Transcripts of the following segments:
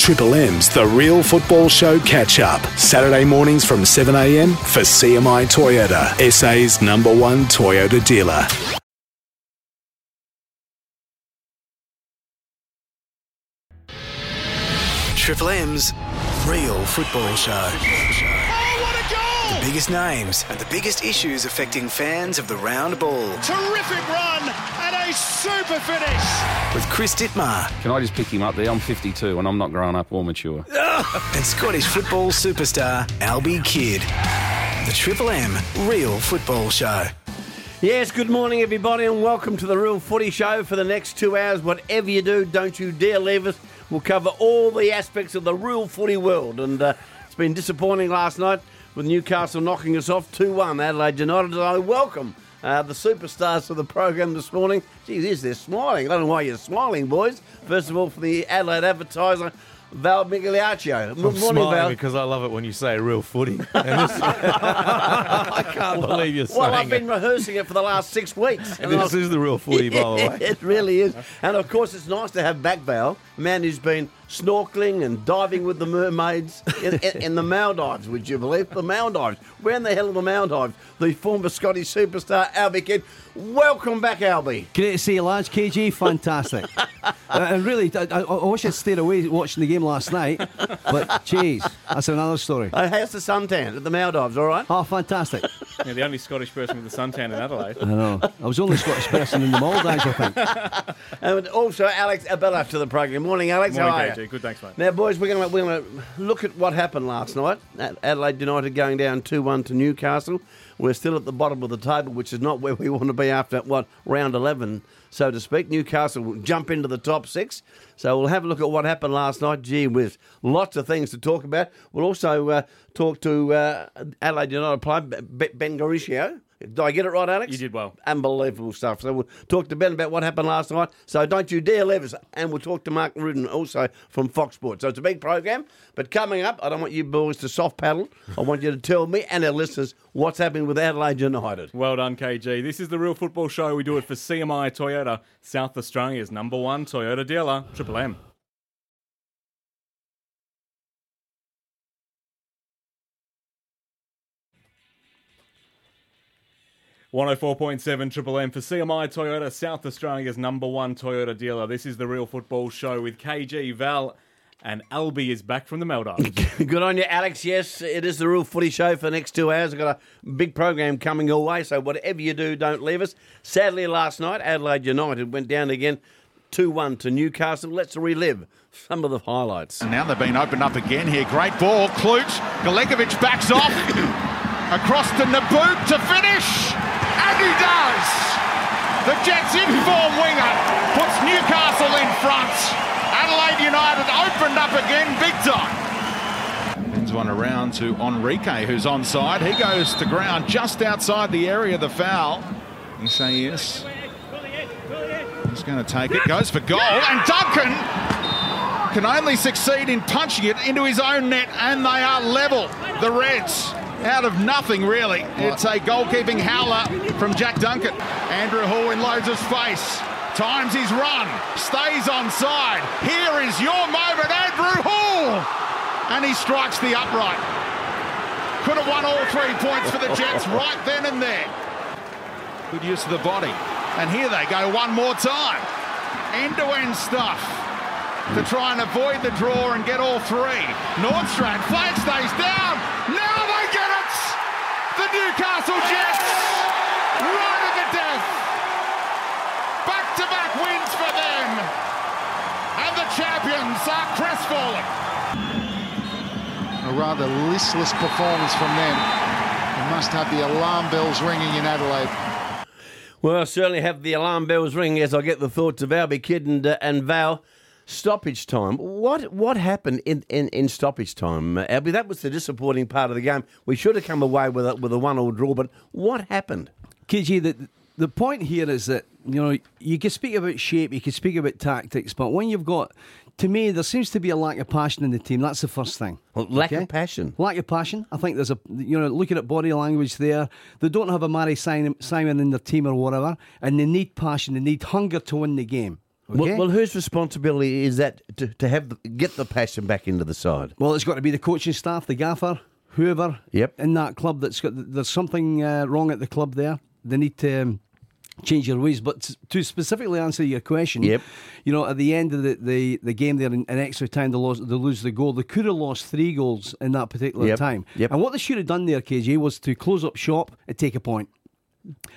Triple M's The Real Football Show catch up. Saturday mornings from 7am for CMI Toyota, SA's number one Toyota dealer. Triple M's Real Football Show. Oh, the biggest names and the biggest issues affecting fans of the round ball. Terrific run a super finish. With Chris Dittmar Can I just pick him up there? I'm 52 and I'm not grown up or mature. and Scottish football superstar Albie Kidd. The Triple M Real Football Show. Yes, good morning, everybody, and welcome to the Real Footy Show for the next two hours. Whatever you do, don't you dare leave us. We'll cover all the aspects of the real footy world. And uh, it's been disappointing last night with Newcastle knocking us off 2 1. Adelaide United. And I welcome uh, the superstars to the program this morning. Geez, is they're smiling. I don't know why you're smiling, boys. First of all, for the Adelaide advertiser, Val Migliaccio. I'm Morning, smiling Val. because I love it when you say real footy. I can't believe you're saying Well, I've been it. rehearsing it for the last six weeks. and This is the real footy, by the way. it really is. And of course, it's nice to have back Val, a man who's been snorkeling and diving with the mermaids in, in, in the Maldives, would you believe? The Maldives. Where in the hell are the Maldives? The former Scottish superstar, Albie Kidd. Welcome back, Albie. Great to see you, lads. KG, fantastic. uh, and really, I, I, I wish I'd stayed away watching the game last night, but jeez, that's another story. Uh, how's the suntan at the Maldives, all right? Oh, fantastic. You're the only Scottish person with a suntan in Adelaide. I know. I was the only Scottish person in the Maldives, I think. And also Alex Abella to the program. Morning, Alex. Morning, How are you? KG. Good, thanks, mate. Now, boys, we're going to we're going to look at what happened last night. Ad- Adelaide United going down two one to Newcastle. We're still at the bottom of the table, which is not where we want to be after what round eleven, so to speak. Newcastle will jump into the top six. So we'll have a look at what happened last night. Gee whiz, lots of things to talk about. We'll also uh, talk to uh, Adelaide United player Ben Garuccio. Did I get it right, Alex? You did well. Unbelievable stuff. So we'll talk to Ben about what happened last night. So don't you dare leave us. And we'll talk to Mark Rudan also from Fox Sports. So it's a big program. But coming up, I don't want you boys to soft paddle. I want you to tell me and our listeners what's happening with Adelaide United. Well done, KG. This is the Real Football Show. We do it for CMI Toyota, South Australia's number one Toyota dealer, Triple M. One hundred four point seven Triple M for CMI Toyota, South Australia's number one Toyota dealer. This is the Real Football Show with KG Val, and Albie is back from the Maldives. Good on you, Alex. Yes, it is the real footy show for the next two hours. I've got a big program coming your way, so whatever you do, don't leave us. Sadly, last night, Adelaide United went down again 2 1 to Newcastle. Let's relive some of the highlights. And now they've been opened up again here. Great ball. Klutz. Galekovic backs off. Across to Nabbout to finish. He does. The Jets inform winger puts Newcastle in front. Adelaide United opened up again big time. Ends one around to Henrique, who's onside. He goes to ground just outside the area of the foul. You say yes. He's going to take it. Goes for goal. And Duncan can only succeed in punching it into his own net, and they are level. The Reds, out of nothing really. It's a goalkeeping howler from Jack Duncan. Andrew Hoole in loads of space. Times his run, stays onside. Here is your moment, Andrew Hoole! And he strikes the upright. Could have won all three points for the Jets right then and there. Good use of the body. And here they go one more time. End to end stuff to try and avoid the draw and get all three. Nordstrand, flag stays down. Now they get it! The Newcastle Jets, right at the death. Back to back wins for them. And the champions are crestfallen. a rather listless performance from them. They must have the alarm bells ringing in Adelaide. Well, I certainly have the alarm bells ringing as I get the thoughts of Albie Kidd and, uh, and Val. Stoppage time. What what happened in, in, in stoppage time, uh, Albie? That was the disappointing part of the game. We should have come away with a, with a one all draw, but what happened? KG, the, the point here is that, you know, you can speak about shape, you can speak about tactics, but when you've got, to me, there seems to be a lack of passion in the team. That's the first thing. Well, lack of passion. Lack of passion. I think there's a, you know, looking at body language there, they don't have a Matty Simon in their team or whatever, and they need passion, they need hunger to win the game. Well, Okay? well, whose responsibility is that to, to have the, get the passion back into the side? Well, it's got to be the coaching staff, the gaffer, whoever Yep. in that club that's got. There's something uh, wrong at the club there. They need to um, change their ways. But to specifically answer your question, Yep. you know, at the end of the, the, the game there in, in extra time, they, lost, they lose the goal. They could have lost three goals in that particular Yep. time. Yep. And what they should have done there, KJ, was to close up shop and take a point.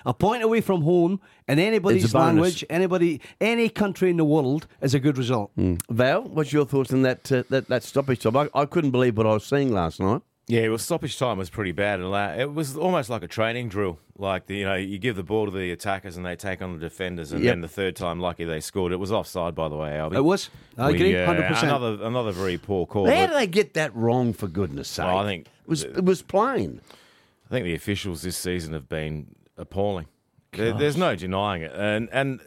A point away from home in anybody's language, anybody, any country in the world is a good result. Val, what's your thoughts on that uh, that, that stoppage time? I, I couldn't believe what I was seeing last night. Yeah, well, stoppage time was pretty bad. and It was almost like a training drill. Like the, you know, you give the ball to the attackers and they take on the defenders, and Yep. then the third time, lucky they scored. It was offside, by the way, Albie. It was. I We, agree, uh, 100%. Another another very poor call. How did they get that wrong? For goodness' sake, Well, I think- it was it was plain. I think the officials this season have been appalling. There, there's no denying it, and and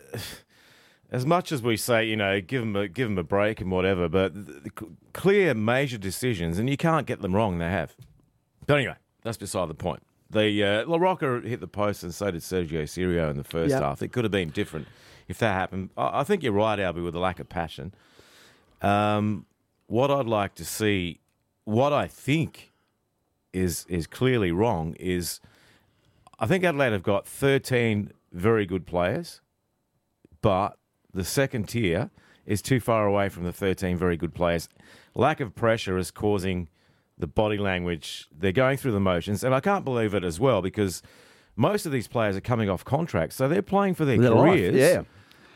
as much as we say, you know, give them a give them a break and whatever, but the, the clear major decisions, and you can't get them wrong. They have. But anyway, that's beside the point. The uh, La Rocca hit the post, and so did Sergio Cirio in the first Yeah. half. It could have been different if that happened. I, I think you're right, Albie, with the lack of passion. Um, what I'd like to see, what I think is is clearly wrong is I think Adelaide have got 13 very good players, but the second tier is too far away from the 13 very good players. Lack of pressure is causing the body language. They're going through the motions, and I can't believe it as well because most of these players are coming off contracts, so they're playing for their, Their life, careers. yeah.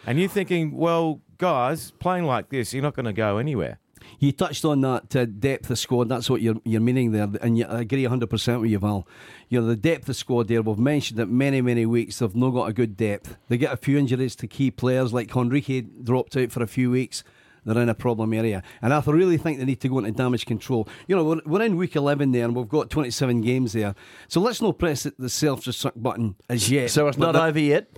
And you're thinking, well, guys, playing like this, you're not going to go anywhere. You touched on that uh, depth of squad. That's what you're you're meaning there, and you, I agree 100 percent with you, Val. You know the depth of squad there. We've mentioned it many many weeks. They've not got a good depth. They get a few injuries to key players, like Henrique dropped out for a few weeks. They're in a problem area, and I really think they need to go into damage control. You know, we're, we're in week 11 there, and we've got 27 games there. So let's not press the self-destruct button as yet. So it's not over yet.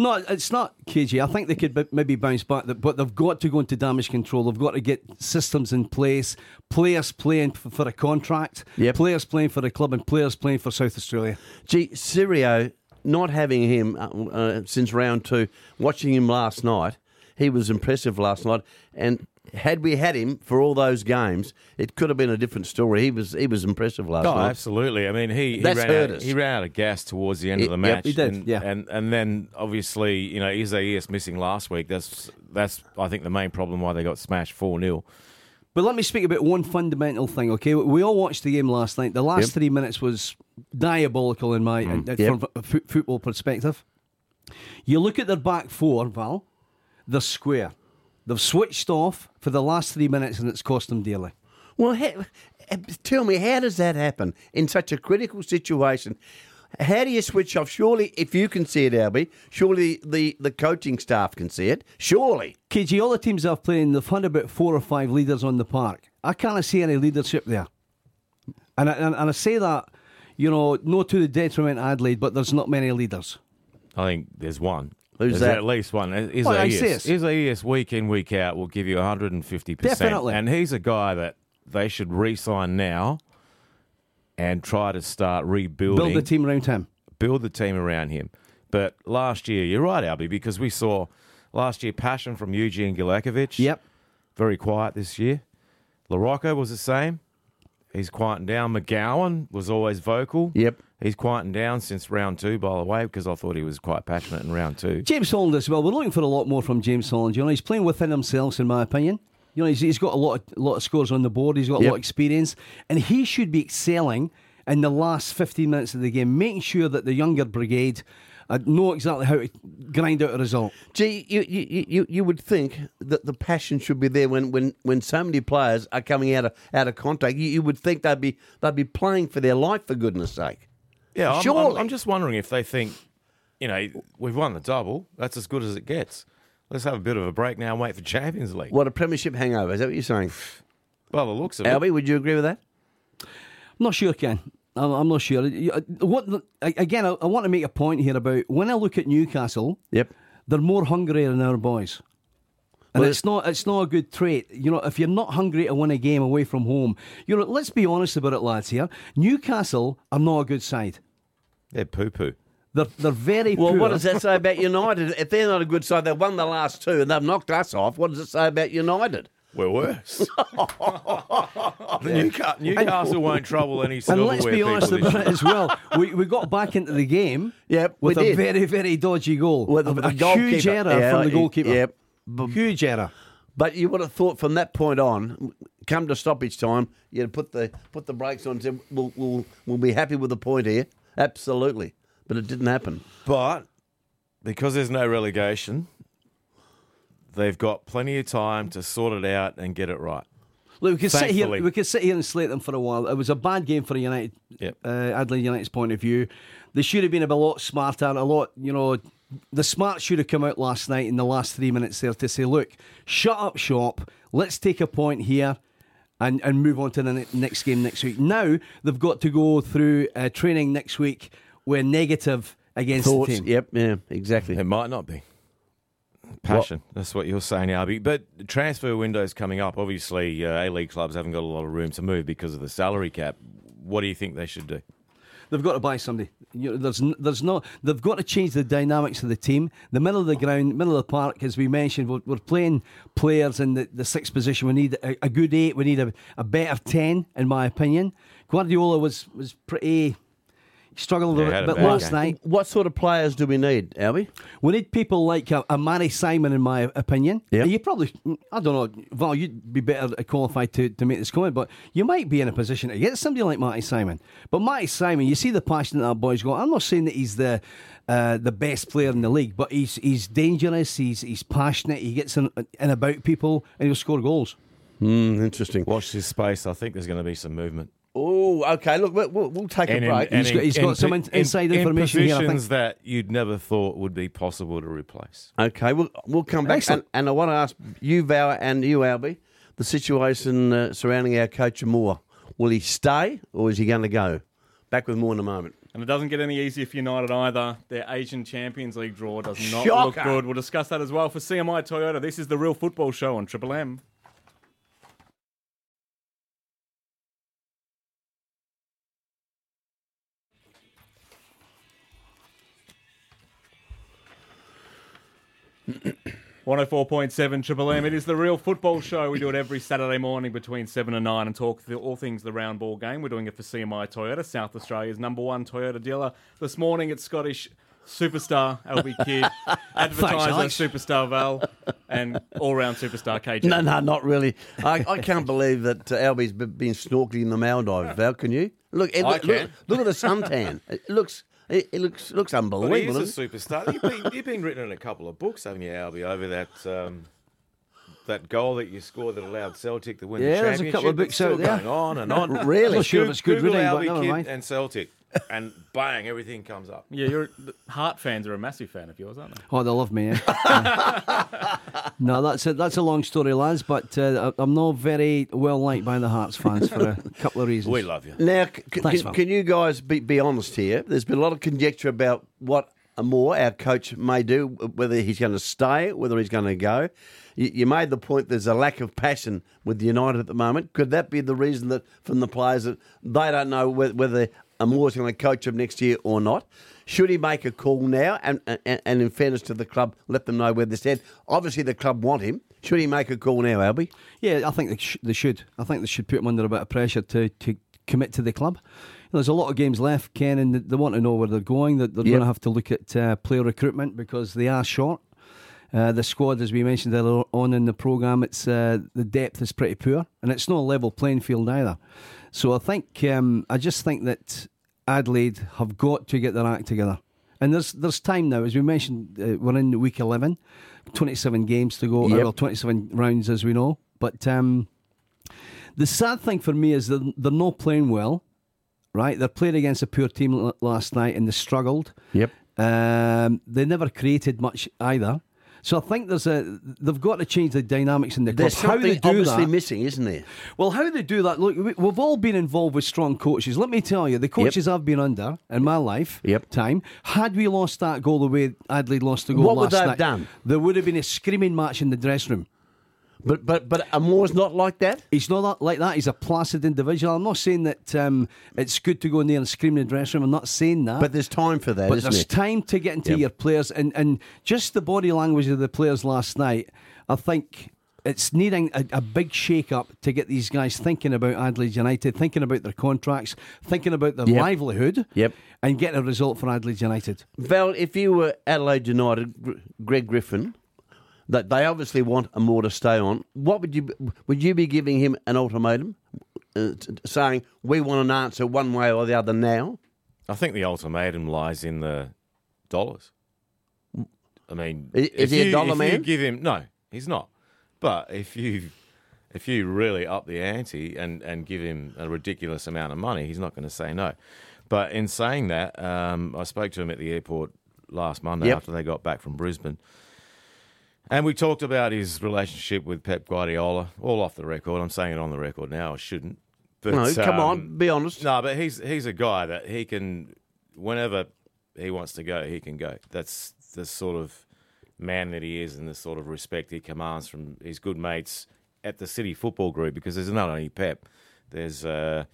No, it's not KG. I think they could b- maybe bounce back, but they've got to go into damage control. They've got to get systems in place, players playing f- for a contract, Yep. players playing for the club, and players playing for South Australia. Gee, Cirio, not having him uh, uh, since round two, watching him last night, he was impressive last night. And had we had him for all those games, it could have been a different story. He was he was impressive last Oh, night. absolutely. I mean, he, he That's ran hurt out, us. he ran out of gas towards the end of the match. Yep, match. he did, and, yeah. and and then obviously, you know, Isaias missing last week. That's that's I think the main problem why they got smashed four 0 But let me speak about one fundamental thing, okay? We all watched the game last night. The last Yep. three minutes was diabolical in my uh, Yep. from a fo- football perspective. You look at their back four, Val, they're square. They've switched off for the last three minutes, and it's cost them dearly. Well, ha- eh, tell me, how does that happen in such a critical situation? How do you switch off? Surely, if you can see it, Albie, surely the, the coaching staff can see it. Surely. KG, all the teams I've played in, they've had about four or five leaders on the park. I can't see any leadership there. And I, and, and I say that, you know, no to the detriment of Adelaide, but there's not many leaders. I think there's one. Who's there's that? At least one. Is Isaias. Isaias week in week out will give you 150. percent Definitely. And he's a guy that they should re-sign now and try to start rebuilding. Build the team around him. build the team around him. But last year, you're right, Albie, because we saw last year passion from Eugene Galekovic. Yep. Very quiet this year. LaRocco was the same. He's quieting down. McGowan was always vocal. Yep. He's quieting down since round two, by the way, because I thought he was quite passionate in round two. James Holland as well. We're looking for a lot more from James Holland. You know, he's playing within himself, in my opinion. You know, he's, he's got a lot, of, lot of scores on the board. He's got a Yep. lot of experience, and he should be excelling in the last 15 minutes of the game, making sure that the younger brigade uh, know exactly how to grind out a result. Gee, you, you, you, you would think that the passion should be there when, when, when so many players are coming out of out of contract. You, you would think they'd be they'd be playing for their life for goodness sake. Yeah, I'm, I'm, I'm just wondering if they think, you know, we've won the double. That's as good as it gets. Let's have a bit of a break now and wait for Champions League. What a premiership hangover! Is that what you're saying, Well, the looks of it. Albie? Would you agree with that? I'm not sure, Ken. I'm, I'm not sure. Uh, What again? I, I want to make a point here about when I look at Newcastle. Yep. they're more hungry than our boys. And Well, it's not it's not a good trait. You know, if you're not hungry to win a game away from home, you know, let's be honest about it, lads here. Newcastle are not a good side. They're poo poo. They're, they're very Well, poor. what does that say about United? If they're not a good side, they've won the last two and they've knocked us off. What does it say about United? We're worse. Newcastle, Newcastle won't trouble any And let's be honest about it as well. We, we got back into the game Yep, with a did. very, very dodgy goal. With a, the a huge error Yeah, from the goalkeeper. yep. Huge error. But you would have thought from that point on, come to stoppage time, you'd put the put the brakes on and said, we'll, we'll, we'll be happy with the point here. Absolutely. But it didn't happen. But because there's no relegation, they've got plenty of time to sort it out and get it right. Look, we could sit here. We could sit here and slate them for a while. It was a bad game for United, Yep. uh, Adelaide United's point of view. They should have been a lot smarter. A lot, you know, the smart should have come out last night in the last three minutes there to say, "Look, shut up shop. Let's take a point here." And, and move on to the next game next week. Now they've got to go through uh, training next week. We're negative against Thoughts? the team. Yep, yeah, exactly. It might not be. Passion. That's what you're saying, Albie. But the transfer window's coming up. Obviously, uh, A League clubs haven't got a lot of room to move because of the salary cap. What do you think they should do? They've got to buy somebody. You know, there's, there's no. They've got to change the dynamics of the team. The middle of the ground, middle of the park, as we mentioned, we're, we're playing players in the, the sixth position. We need a, a good eight. We need a, a better ten, in my opinion. Guardiola was was pretty. Struggled Yeah, a he bit, had a last game. night. What sort of players do we need, Albie? We need people like a, a Matty Simon, in my opinion. Yeah. You probably, I don't know, Val, you'd be better qualified to, to make this comment, but you might be in a position to get somebody like Matty Simon. But Matty Simon, you see the passion that that boy's got. I'm not saying that he's the uh, the best player in the league, but he's he's dangerous. He's he's passionate. He gets in, in about people and he'll score goals. Mm, interesting. Watch this space. I think there's going to be some movement. Oh, okay. Look, we'll, we'll, we'll take a break. He's got- he's got some in- inside information in here, I think. positions that you'd never thought would be possible to replace. Okay, we'll, we'll come back. And, and I want to ask you, Val, and you, Albie, the situation uh, surrounding our coach Moore. Will he stay or is he going to go? Back with more in a moment. And it doesn't get any easier for United either. Their Asian Champions League draw does not Shocker. look good. We'll discuss that as well for CMI Toyota. This is the Real Football Show on Triple M. One hundred four point seven Triple M. It is the real football show. We do it every Saturday morning between seven and nine and talk all things the round ball game. We're doing it for CMI Toyota, South Australia's number one Toyota dealer. This morning it's Scottish superstar Albie Kidd, advertiser Alex. superstar Val, and all round superstar KJ. No, no, not really. I, I can't believe that uh, Albie's be- been snorkeling in the Maldives, Val. Can you? Look, I look, can. look at the suntan. It looks, it, it looks, looks But he unbelievable. is a superstar. You've been, you've been written in a couple of books, haven't you, Albie, over that um, that goal that you scored that allowed Celtic to win Yeah, the there's a couple of books It's still out there. going on and on. Really? Not sure if it's good Google reading, but Albie never Kidd mind. and Celtic, and bang, everything comes up. Yeah, your Heart fans are a massive fan of yours, aren't they? Oh, they love me. Eh? no, that's a, that's a long story, lads. But uh, I'm not very well liked by the Hearts fans for a couple of reasons. We love you. Now, c- c- Thanks, can, can you guys be, be honest here? There's been a lot of conjecture about what Moore, our coach, may do, whether he's going to stay, whether he's going to go. You, you made the point there's a lack of passion with United at the moment. Could that be the reason that from the players that they don't know whether, whether Moore's going to coach them next year or not? Should he make a call now and, and, and in fairness to the club, let them know where they stand? Obviously, the club want him. Should he make a call now, Albie? Yeah, I think they, sh- they should. I think they should put him under a bit of pressure to, to commit to the club. There's a lot of games left, Ken, and they- want to know where they're going. That they're Yep. going to have to look at uh, player recruitment because they are short. Uh, the squad, as we mentioned earlier on in the programme, it's uh, the depth is pretty poor, and it's not a level playing field either. So I think um, I just think that Adelaide have got to get their act together. And there's there's time now, as we mentioned, uh, we're in week 11, 27 games to go, Yep. well, 27 rounds as we know. But um, the sad thing for me is that they're not playing well, right? They're playing against a poor team last night and they struggled. Yep. Um, they never created much either. So I think there's a they've got to change the dynamics in the club. There's How they do obviously that, missing, isn't there? well, how they do that? Look, we- we've all been involved with strong coaches. Let me tell you, the coaches I've been under in my life, Yep. time, had we lost that goal the way Adelaide lost the goal What would last they have night, done? there would have been a screaming match in the dressing room. But but but Amor's not like that. He's not like that. He's a placid individual. I'm not saying that um, it's good to go in there and scream in the dressing room. I'm not saying that. But there's time for that, But there's it? time to get into Yep. your players and, and just the body language of the players last night. I think it's needing a, a big shake up to get these guys thinking about Adelaide United, thinking about their contracts, thinking about their Yep. livelihood, Yep. and getting a result for Adelaide United. Val, if you were Adelaide United, Greg Griffin, that they obviously want Amor to stay on. What would you would you be giving him an ultimatum, uh, t- saying we want an answer one way or the other now? I think the ultimatum lies in the dollars. I mean, is if he a dollar man? You give him no, he's not. But if you if you really up the ante and and give him a ridiculous amount of money, he's not going to say no. But in saying that, um, I spoke to him at the airport last Monday Yep. after they got back from Brisbane. And we talked about his relationship with Pep Guardiola, all off the record. I'm saying it on the record now. I shouldn't. But, no, come um, on, be honest. no, but he's he's a guy that he can, whenever he wants to go, he can go. That's the sort of man that he is, and the sort of respect he commands from his good mates at the City Football Group. Because there's not only Pep, there's uh,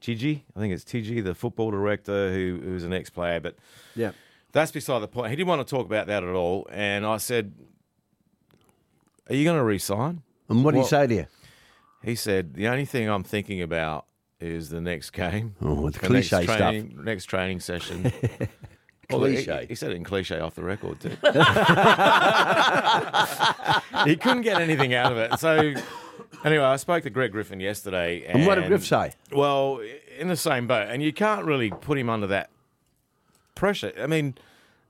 Txiki. I think it's Txiki, the football director, who who's an ex-player. But Yeah. that's beside the point. He didn't want to talk about that at all, and I said, "Are you going to resign?" And what did Well- say to you? He said, "The only thing I'm thinking about is the next game. Oh, it's the next cliche stuff. Next training session." Well, he- Cliche. He, said it in cliche off the record too. he couldn't get anything out of it. So anyway, I spoke to Greg Griffin yesterday, and, And what did Griff say? Well, in the same boat, and you can't really put him under that pressure. I mean.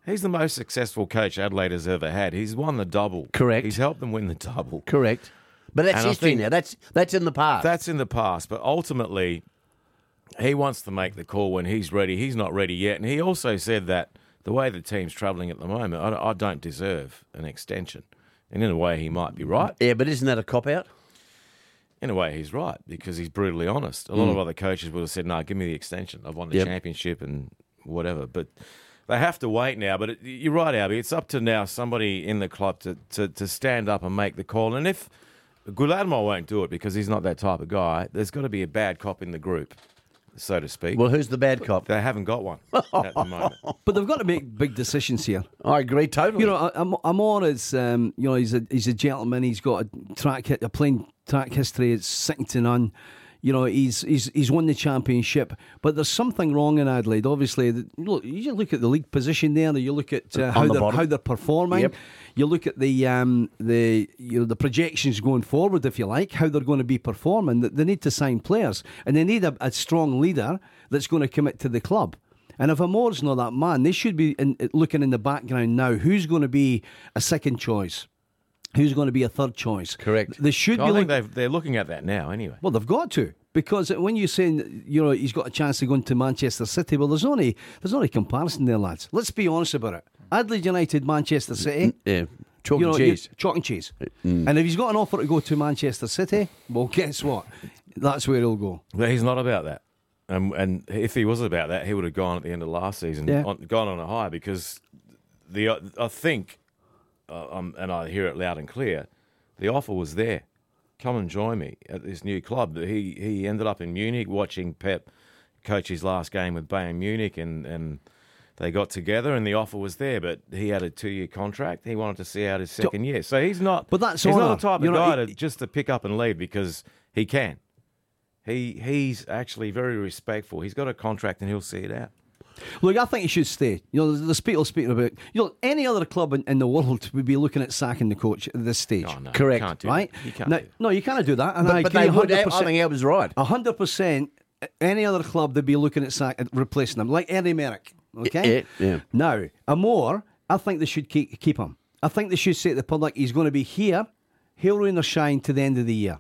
He's the most successful coach Adelaide has ever had. He's won the double. Correct. He's helped them win the double. Correct. But that's And I history think- now. That's that's in the past. That's in the past, but ultimately, he wants to make the call when he's ready. He's not ready yet, and he also said that the way the team's travelling at the moment, I, I don't deserve an extension. And in a way, he might be right. yeah, but isn't that a cop out? In a way, he's right because he's brutally honest. A lot mm. of other coaches would have said, "No, give me the extension. I've won the Yep. championship and whatever." But they have to wait now. But it, you're right, Albie. It's up to now somebody in the club to, to, to stand up and make the call. And if Guillermo won't do it because he's not that type of guy, there's got to be a bad cop in the group, so to speak. Well, who's the bad cop? they haven't got one at the moment. But they've got to make big decisions here. I agree totally. You know, I'm, Amor is, um, you know, he's a he's a gentleman. He's got a track, hi- a plain track history. It's second to none. You know, he's he's he's won the championship, but there's something wrong in Adelaide. Obviously, look, you just look at the league position there. You look at uh, how the they're bottom. how they're performing. Yep. You look at the um, the you know the projections going forward, if you like, how they're going to be performing. They- They need to sign players, and they need a, a strong leader that's going to commit to the club. And if Amor's not that man, they should be in, looking in the background now. Who's going to be a second choice? Who's going to be a third choice? Correct. They should I be. think Look, they're looking at that now anyway. well, they've got to because when you're saying you know he's got a chance to go into Manchester City, well, there's only there's only comparison there, lads. Let's be honest about it. Adelaide United, Manchester City. yeah, chalk you and know, you- cheese. chalk and cheese. And if he's got an offer to go to Manchester City, well, guess what? That's where he'll go. But he's not about that. Um, and if he was about that, he would have gone at the end of last season, Yeah. on, gone on a high because the I think, uh, um, and I hear it loud and clear, the offer was there. Come and join me at this new club. He he ended up in Munich watching Pep coach his last game with Bayern Munich, and and they got together, and the offer was there. But he had a two year contract. He wanted to see out his second year, so he's not. But that's he's not the type of guy to just to pick up and leave because he can. He he's actually very respectful. He's got a contract and he'll see it out. Look, I think he should stay. You know, there's people speaking about. You know, any other club in, in the world would be looking at sacking the coach at this stage. Oh, no, Correct. You can't do right? That. You can't no, do no, you can't do that. And I But, but agree they would. Eh, I 100%. think Albert's right. hundred percent. Any other club, they'd be looking at sack, replacing them, like Eddie Merrick. Okay. Yeah, yeah. Now, Amor, I think they should keep keep him. I think they should say to the public, he's going to be here, he'll rain or shine to the end of the year.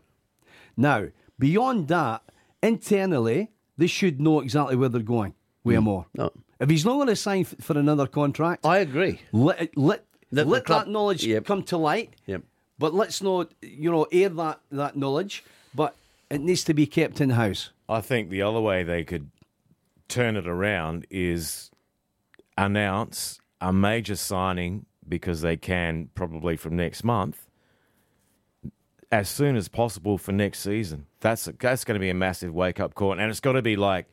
Now, beyond that, internally, they should know exactly where they're going with Amor. Mm. No. Oh. If he's not going to sign f- for another contract, I agree. let let The- the let club- that knowledge Yep. come to light. Yep. But let's not, you know, air that that knowledge. But it needs to be kept in house. I think the other way they could turn it around is announce a major signing because they can probably from next month as soon as possible for next season. That's that's going to be a massive wake up call, and it's got to be like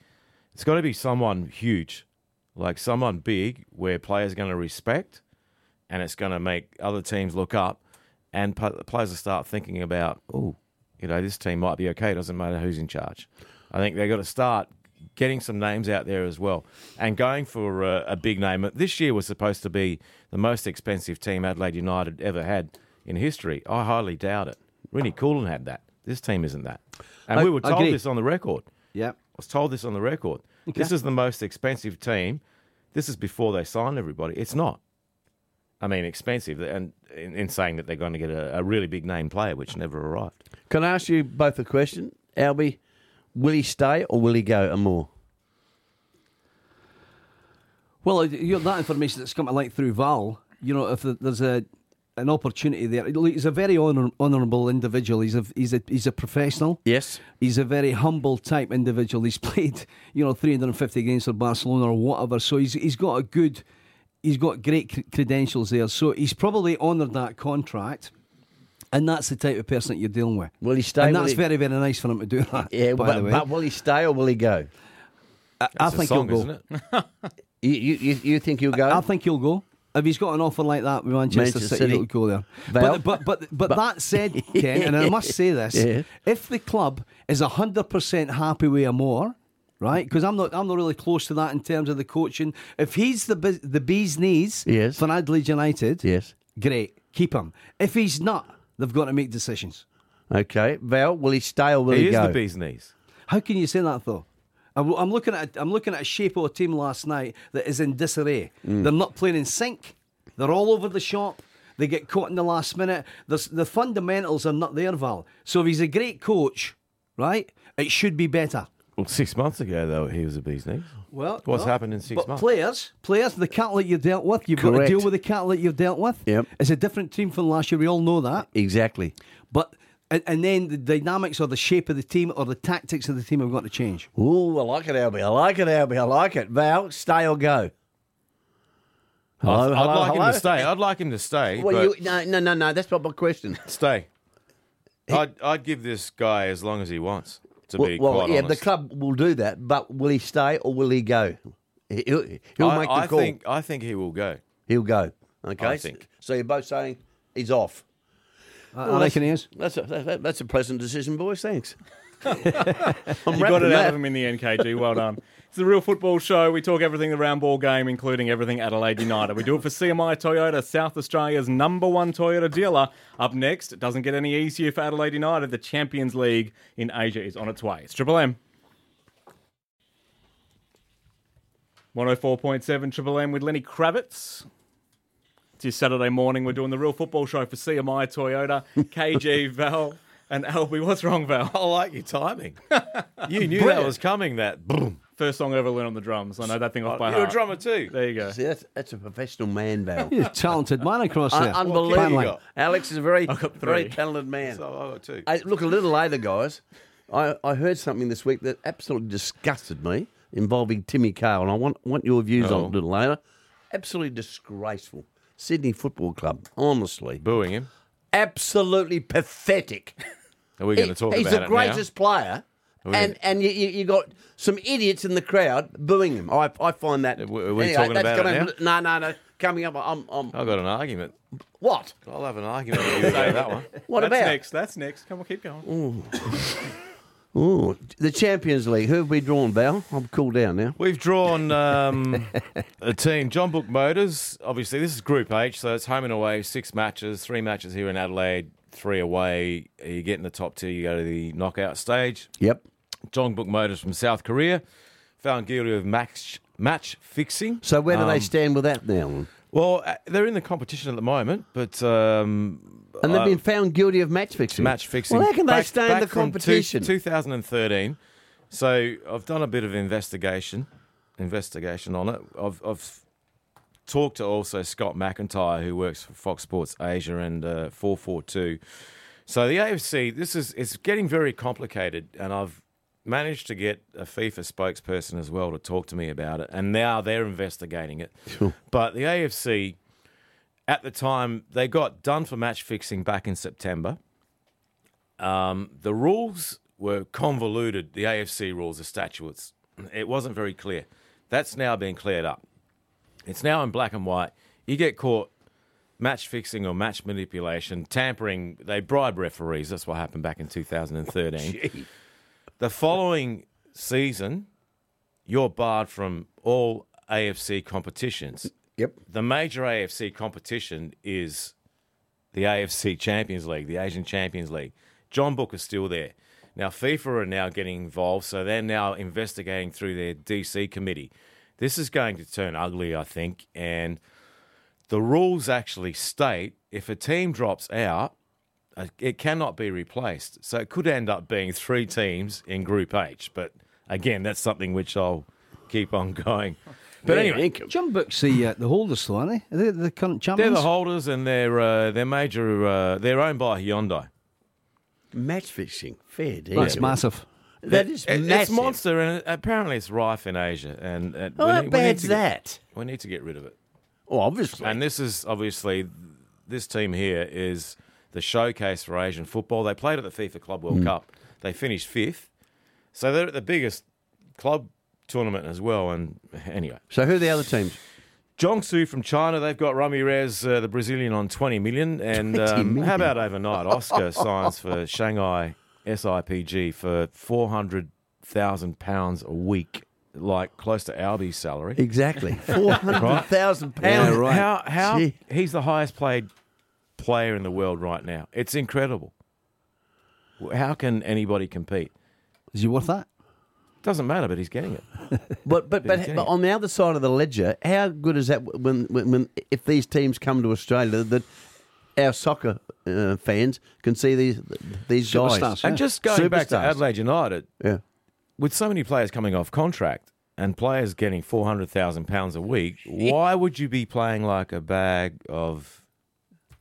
it's got to be someone huge, like someone big where players are going to respect, and it's going to make other teams look up, and players will start thinking about, oh, you know, this team might be okay. It doesn't matter who's in charge. I think they've got to start getting some names out there as well, and going for a, a big name. This year was supposed to be the most expensive team Adelaide United ever had in history. I highly doubt it. Rini Coolen had that. This team isn't that. And I- we were told this on the record. Yeah. I was told this on the record. This is the most expensive team. This is before they signed everybody. It's not. I mean, expensive, and in, in saying that they're going to get a, a really big name player, which never arrived. Can I ask you both a question? Albie, will he stay or will he go and more? Well, you know, that information that's come to light through Val, you know, if there's a an opportunity there, he's a very honor, honourable individual. He's a he's a he's a professional. Yes. He's a very humble type individual. He's played, you know, 350 games for Barcelona or whatever. So he's he's got a good, he's got great c- credentials there. So he's probably honoured that contract. And that's the type of person that you're dealing with. Will he stay? And that's he- very, very nice for him to do that. Yeah, by but, the way. but will he stay or will he go? I, I That's a think song, he'll isn't go. it? You, you, you, you think he'll go? I think he'll go. If he's got an offer like that with Manchester, Manchester City, City. he'll go there. Val? But, but but but that said, Ken, and I must say this: Yeah. if the club is hundred percent happy with more, right? Because I'm not I'm not really close to that in terms of the coaching. If he's the the bee's knees Yes. for Adelaide United, Yes. great, keep him. If he's not, they've got to make decisions. Okay. Val, will he stay or will he, He is go? the bee's knees. How can you say that though? I'm I'm looking at I'm looking at a shape of a team last night that is in disarray. Mm. They're not playing in sync. They're all over the shop. They get caught in the last minute. There's, the fundamentals are not there, Val. So if he's a great coach, right, it should be better. Well, six months ago, though, he was a bee's knees. Well, What's well, happened in six but months? Players, players, the cattle that you've dealt with, you've got to deal with the cattle that you've dealt with. Yep. It's a different team from last year. We all know that. Exactly. But and, and then the dynamics or the shape of the team or the tactics of the team have got to change. Oh, I like it, Albie. I like it, Albie. I like it. Val, stay or go? Hello, I'd, hello, I'd like hello? him to stay. I'd like him to stay. Well, you, no, no, no, no. That's not my question. stay. I'd, I'd give this guy as long as he wants. To well, be well, quite yeah, honest, the club will do that, but will he stay or will he go? He'll, he'll I, make the I call. think I think he will go. He'll go. Okay. I think. So you're both saying he's off. I, Well, I reckon he is. That's a that- that's a pleasant decision, boys. Thanks. I'm You got it out that. of him in the end, KG. Well done. It's the real football show. We talk everything the round ball game, including everything Adelaide United. We do it for CMI Toyota, South Australia's number one Toyota dealer. Up next, it doesn't get any easier for Adelaide United. The Champions League in Asia is on its way. It's Triple M. 104.7 Triple M with Lenny Kravitz. It's your Saturday morning. We're doing the real football show for CMI Toyota, KG, Val, and Albie. What's wrong, Val? I like your timing. you knew that was coming. That boom. First song I ever learned on the drums. I know that thing off oh, by heart. You're heart. a drummer too. There you go. See, that's, that's a professional man, Val. He's a talented man across Un- there. unbelievable. you got? Alex is a very, got very talented man. So I got two. Hey, look, a little later, guys, I, I heard something this week that absolutely disgusted me involving Timmy Cahill, and I want, want your views on Oh. it a oh. little later. Absolutely disgraceful. Sydney Football Club, honestly. Booing him. Absolutely pathetic. Are we going to talk He's about it He's the it greatest player. we- And and you, you, you got some idiots in the crowd booing him. I, I find that. Are we- are we talking that's about it gonna- No, no, no. Coming up, I'm, I'm. I've got an argument. what? I'll have an argument with you about that one. What That's about? next. That's next. Come on, keep going. Ooh, the Champions League. Who have we drawn, Val? I'm cool down now. We've drawn um, a team. Jeonbuk Motors. Obviously, this is Group H, so it's home and away. Six matches, three matches here in Adelaide, three away. You get in the top two, you go to the knockout stage. Yep. Jeonbuk Motors from South Korea, found guilty of match match fixing. So where do they Um, stand with that now? Well, uh, they're in the competition at the moment, but um, And they've uh, been found guilty of match fixing. match fixing. Well, how can they Back- stay in the two- competition? 2013. So I've done a bit of investigation, investigation on it. I've, I've talked to also Scott McIntyre, who works for Fox Sports Asia and uh, 442. So the AFC, this is it's getting very complicated, and I've managed to get a FIFA spokesperson as well to talk to me about it, and now they're investigating it. But the AFC, at the time, they got done for match fixing back in September um, the rules were convoluted. The AFC rules, the statutes, it wasn't very clear. That's now been cleared up. It's now in black and white. You get caught match fixing or match manipulation, tampering. They bribe referees. That's what happened back in 2013. The following season, you're barred from all AFC competitions. Yep. The major AFC competition is the AFC Champions League, the Asian Champions League. Jeonbuk is still there. Now, FIFA are now getting involved, so they're now investigating through their DC committee. This is going to turn ugly, I think, and the rules actually state if a team drops out, it cannot be replaced. So it could end up being three teams in Group H. But again, that's something which I'll keep on going. But anyway, Jeonbuk's the, uh, the holders, though, aren't they? Are they the current champions. they're the holders, and they're uh, they're major. Uh, they're owned by Hyundai. Match fixing, fair deal. That's massive. That is It- massive. It's monster, and apparently it's rife in Asia. And uh, Oh, we how need- we need bad's to get- that? we need to get rid of it. Oh, obviously. And this is obviously this team here is the showcase for Asian football. They played at the FIFA Club World Cup. They finished fifth, so they're at the biggest club tournament as well. And anyway, so who are the other teams? Jiangsu from China, they've got Ramires, uh, the Brazilian, on 20 million. And 20 um, million. how about overnight? Oscar signs for Shanghai SIPG for £400,000 a week, like close to Albie's salary. Exactly. Four hundred thousand pounds. How, how Gee. he's the highest paid player in the world right now. It's incredible. How can anybody compete? Is he worth that? Doesn't matter, but he's getting it. But but but, but on the other side of the ledger, how good is that when when, when if these teams come to Australia that our soccer uh, fans can see these these guys Superstars. And just going back to Adelaide United, Yeah. with so many players coming off contract and players getting four hundred thousand pounds a week, why would you be playing like a bag of?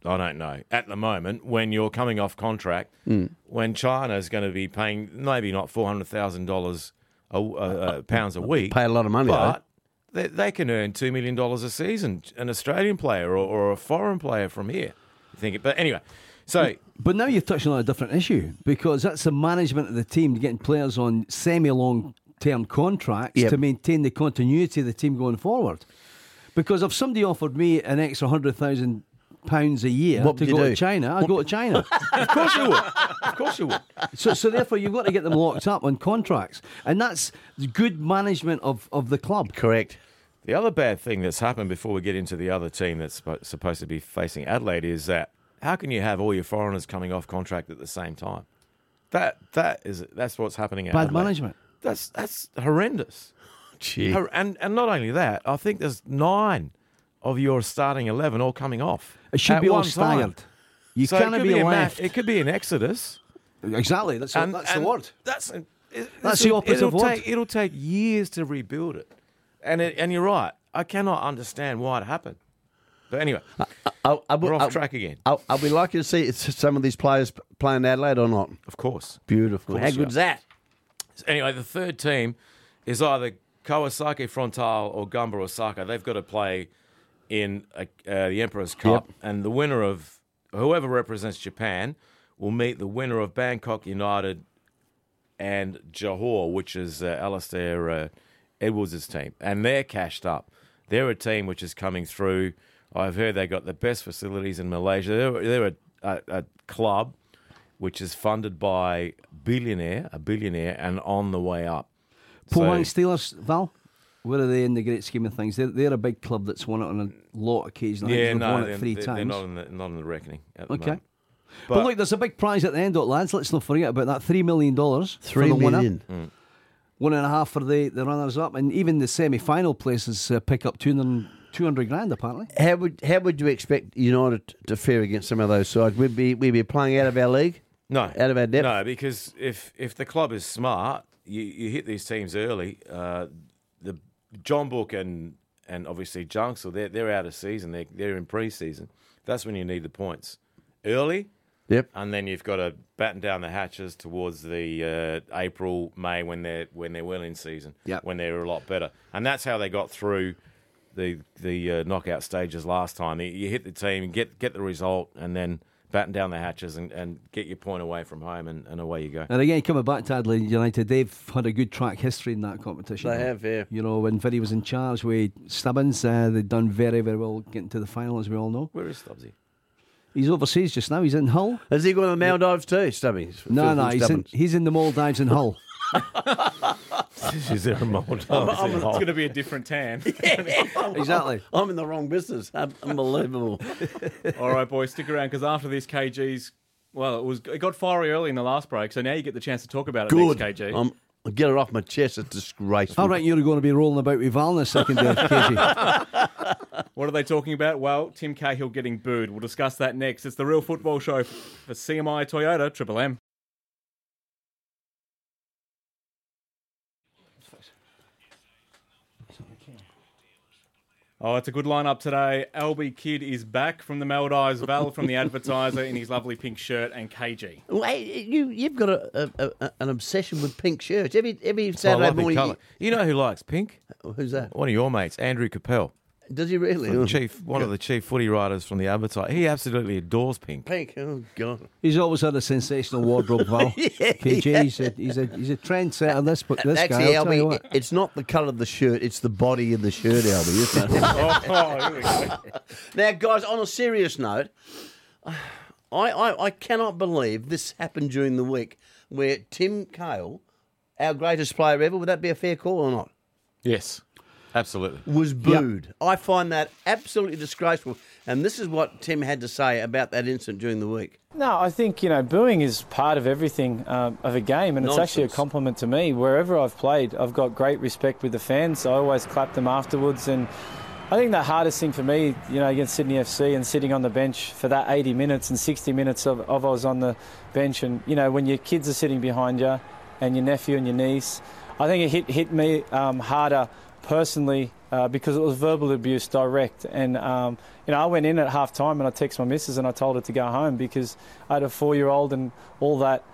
I don't know. At the moment, when you're coming off contract, Hmm. when China's going to be paying maybe not four hundred thousand dollars a uh, uh, pounds a week, Pay a lot of money, but they, they can earn two million dollars a season. An Australian player or, or a foreign player from here, you think it. But anyway, so But now you're touching on a different issue because that's the management of the team getting players on semi long term contracts Yep. to maintain the continuity of the team going forward. Because if somebody offered me an extra hundred thousand pounds a year What to go do? to China, I'd go to China. of course you would. Of course you would. so, so therefore, you've got to get them locked up on contracts, and that's good management of, of the club. Correct. The other bad thing that's happened before we get into the other team that's supposed to be facing Adelaide is that how can you have all your foreigners coming off contract at the same time? That that is that's what's happening. At Bad Adelaide. management. That's that's horrendous. Gee. And and not only that, I think there's nine of your starting eleven all coming off. It should be all one time. You so could be, a ma- left. it could be an exodus. exactly. That's, And- that's and the word. That's it- That's the opposite it'll word. Take, it'll take years to rebuild it, and it, and you're right. I cannot understand why it happened. But anyway, Are, are, we're off track again. I, will be lucky to see some of these players playing Adelaide or not? Of course. Beautiful. Of How good's yeah. that? Anyway, the third team is either Kawasaki Frontale or Gamba Osaka. They've got to play in uh, uh, the Emperor's Cup, and the winner of whoever represents Japan will meet the winner of Bangkok United and Johor, which is uh, Alistair uh, Edwards' team, and they're cashed up. They're a team which is coming through. I've heard they got the best facilities in Malaysia. They're, they're a, a, a club which is funded by billionaire, a billionaire, and on the way up. Pohang So- Steelers, Val. Where are they in the great scheme of things? They're, they're a big club that's won it on a lot of occasions. Yeah, they've no, won they're, it three they're- times. they're not in the not in the reckoning. At the Okay. moment. But, But- look, there's a big prize at the end, of it, lads. Let's not forget about that. $3 million Three for the million. winner. One and a half for the, the runners up. And even the semi final places uh, pick up 200, 200 grand, apparently. How would how would you expect United to fare against some of those sides? We'd be we'd be playing out of our league. No, Out of our depth? No, because if if the club is smart, you, you hit these teams early. Uh, the Jeonbuk and and obviously Jiangsu, they're they're out of season. They're they're in pre-season. That's when you need the points early. Yep. And then you've got to batten down the hatches towards the uh, April, May when they're when they're well in season. Yep. When they're a lot better, and that's how they got through the the uh, knockout stages last time. You- You hit the team, get get the result, and then batten down the hatches and, and get your point away from home, and, and away you go. And again, coming back to Adelaide United, they've had a good track history in that competition. They have, yeah. You know, when Viddy was in charge with Stubbins, uh, they'd done very, very well getting to the final, as we all know. Where is Stubbsy? He's overseas just now. He's in Hull. Has he gone to the Maldives too, Stubbies? No, no, he's in, Stubbins. he's in the Maldives in Hull. Is there a mold? It's going to be a different tan. exactly. I'm in the wrong business. Unbelievable. All right, boys, stick around because after this, KG's. Well, it was it got fiery early in the last break, so now you get the chance to talk about it Good. next, KG. I'm, I'll get it off my chest. It's disgraceful. All right, you're going to be rolling about with Val in a second there, KG. What are they talking about? Well, Tim Cahill getting booed. We'll discuss that next. It's the real football show for CMI Toyota Triple M. Oh, it's a good lineup today. Albie Kidd is back from the Maldives, Val from the advertiser in his lovely pink shirt, and KG. Wait, you, you've got a, a, a, an obsession with pink shirts. Every every Saturday love morning. colour. You know who likes pink? who's that? One of your mates, Andrew Capel, Does he really? the Oh, chief, one of the chief footy writers from the advertiser. He absolutely adores pink. Pink. Oh God. He's always had a sensational wardrobe, Val. KG, he's a, he's a, he's a trendsetter, this, this Actually, guy. I'll Albie, what. it's not the colour of the shirt; it's the body of the shirt, Albie, isn't it? Oh, here we go. now, guys, on a serious note, I, I I cannot believe this happened during the week where Tim Cahill, our greatest player ever, would that be a fair call or not? Yes, absolutely. was booed. I find that absolutely disgraceful. And this is what Tim had to say about that incident during the week. No, I think you know booing is part of everything um, of a game, and it's actually a compliment to me. Wherever I've played, I've got great respect with the fans. I always clap them afterwards, and I think the hardest thing for me, you know, against Sydney FC and sitting on the bench for that 80 minutes and 60 minutes of, of I was on the bench, and you know when your kids are sitting behind you, and your nephew and your niece, I think it hit hit me um, harder personally uh, because it was verbal abuse direct. And, um, you know, I went in at half time and I texted my missus and I told her to go home because I had a four year old and all that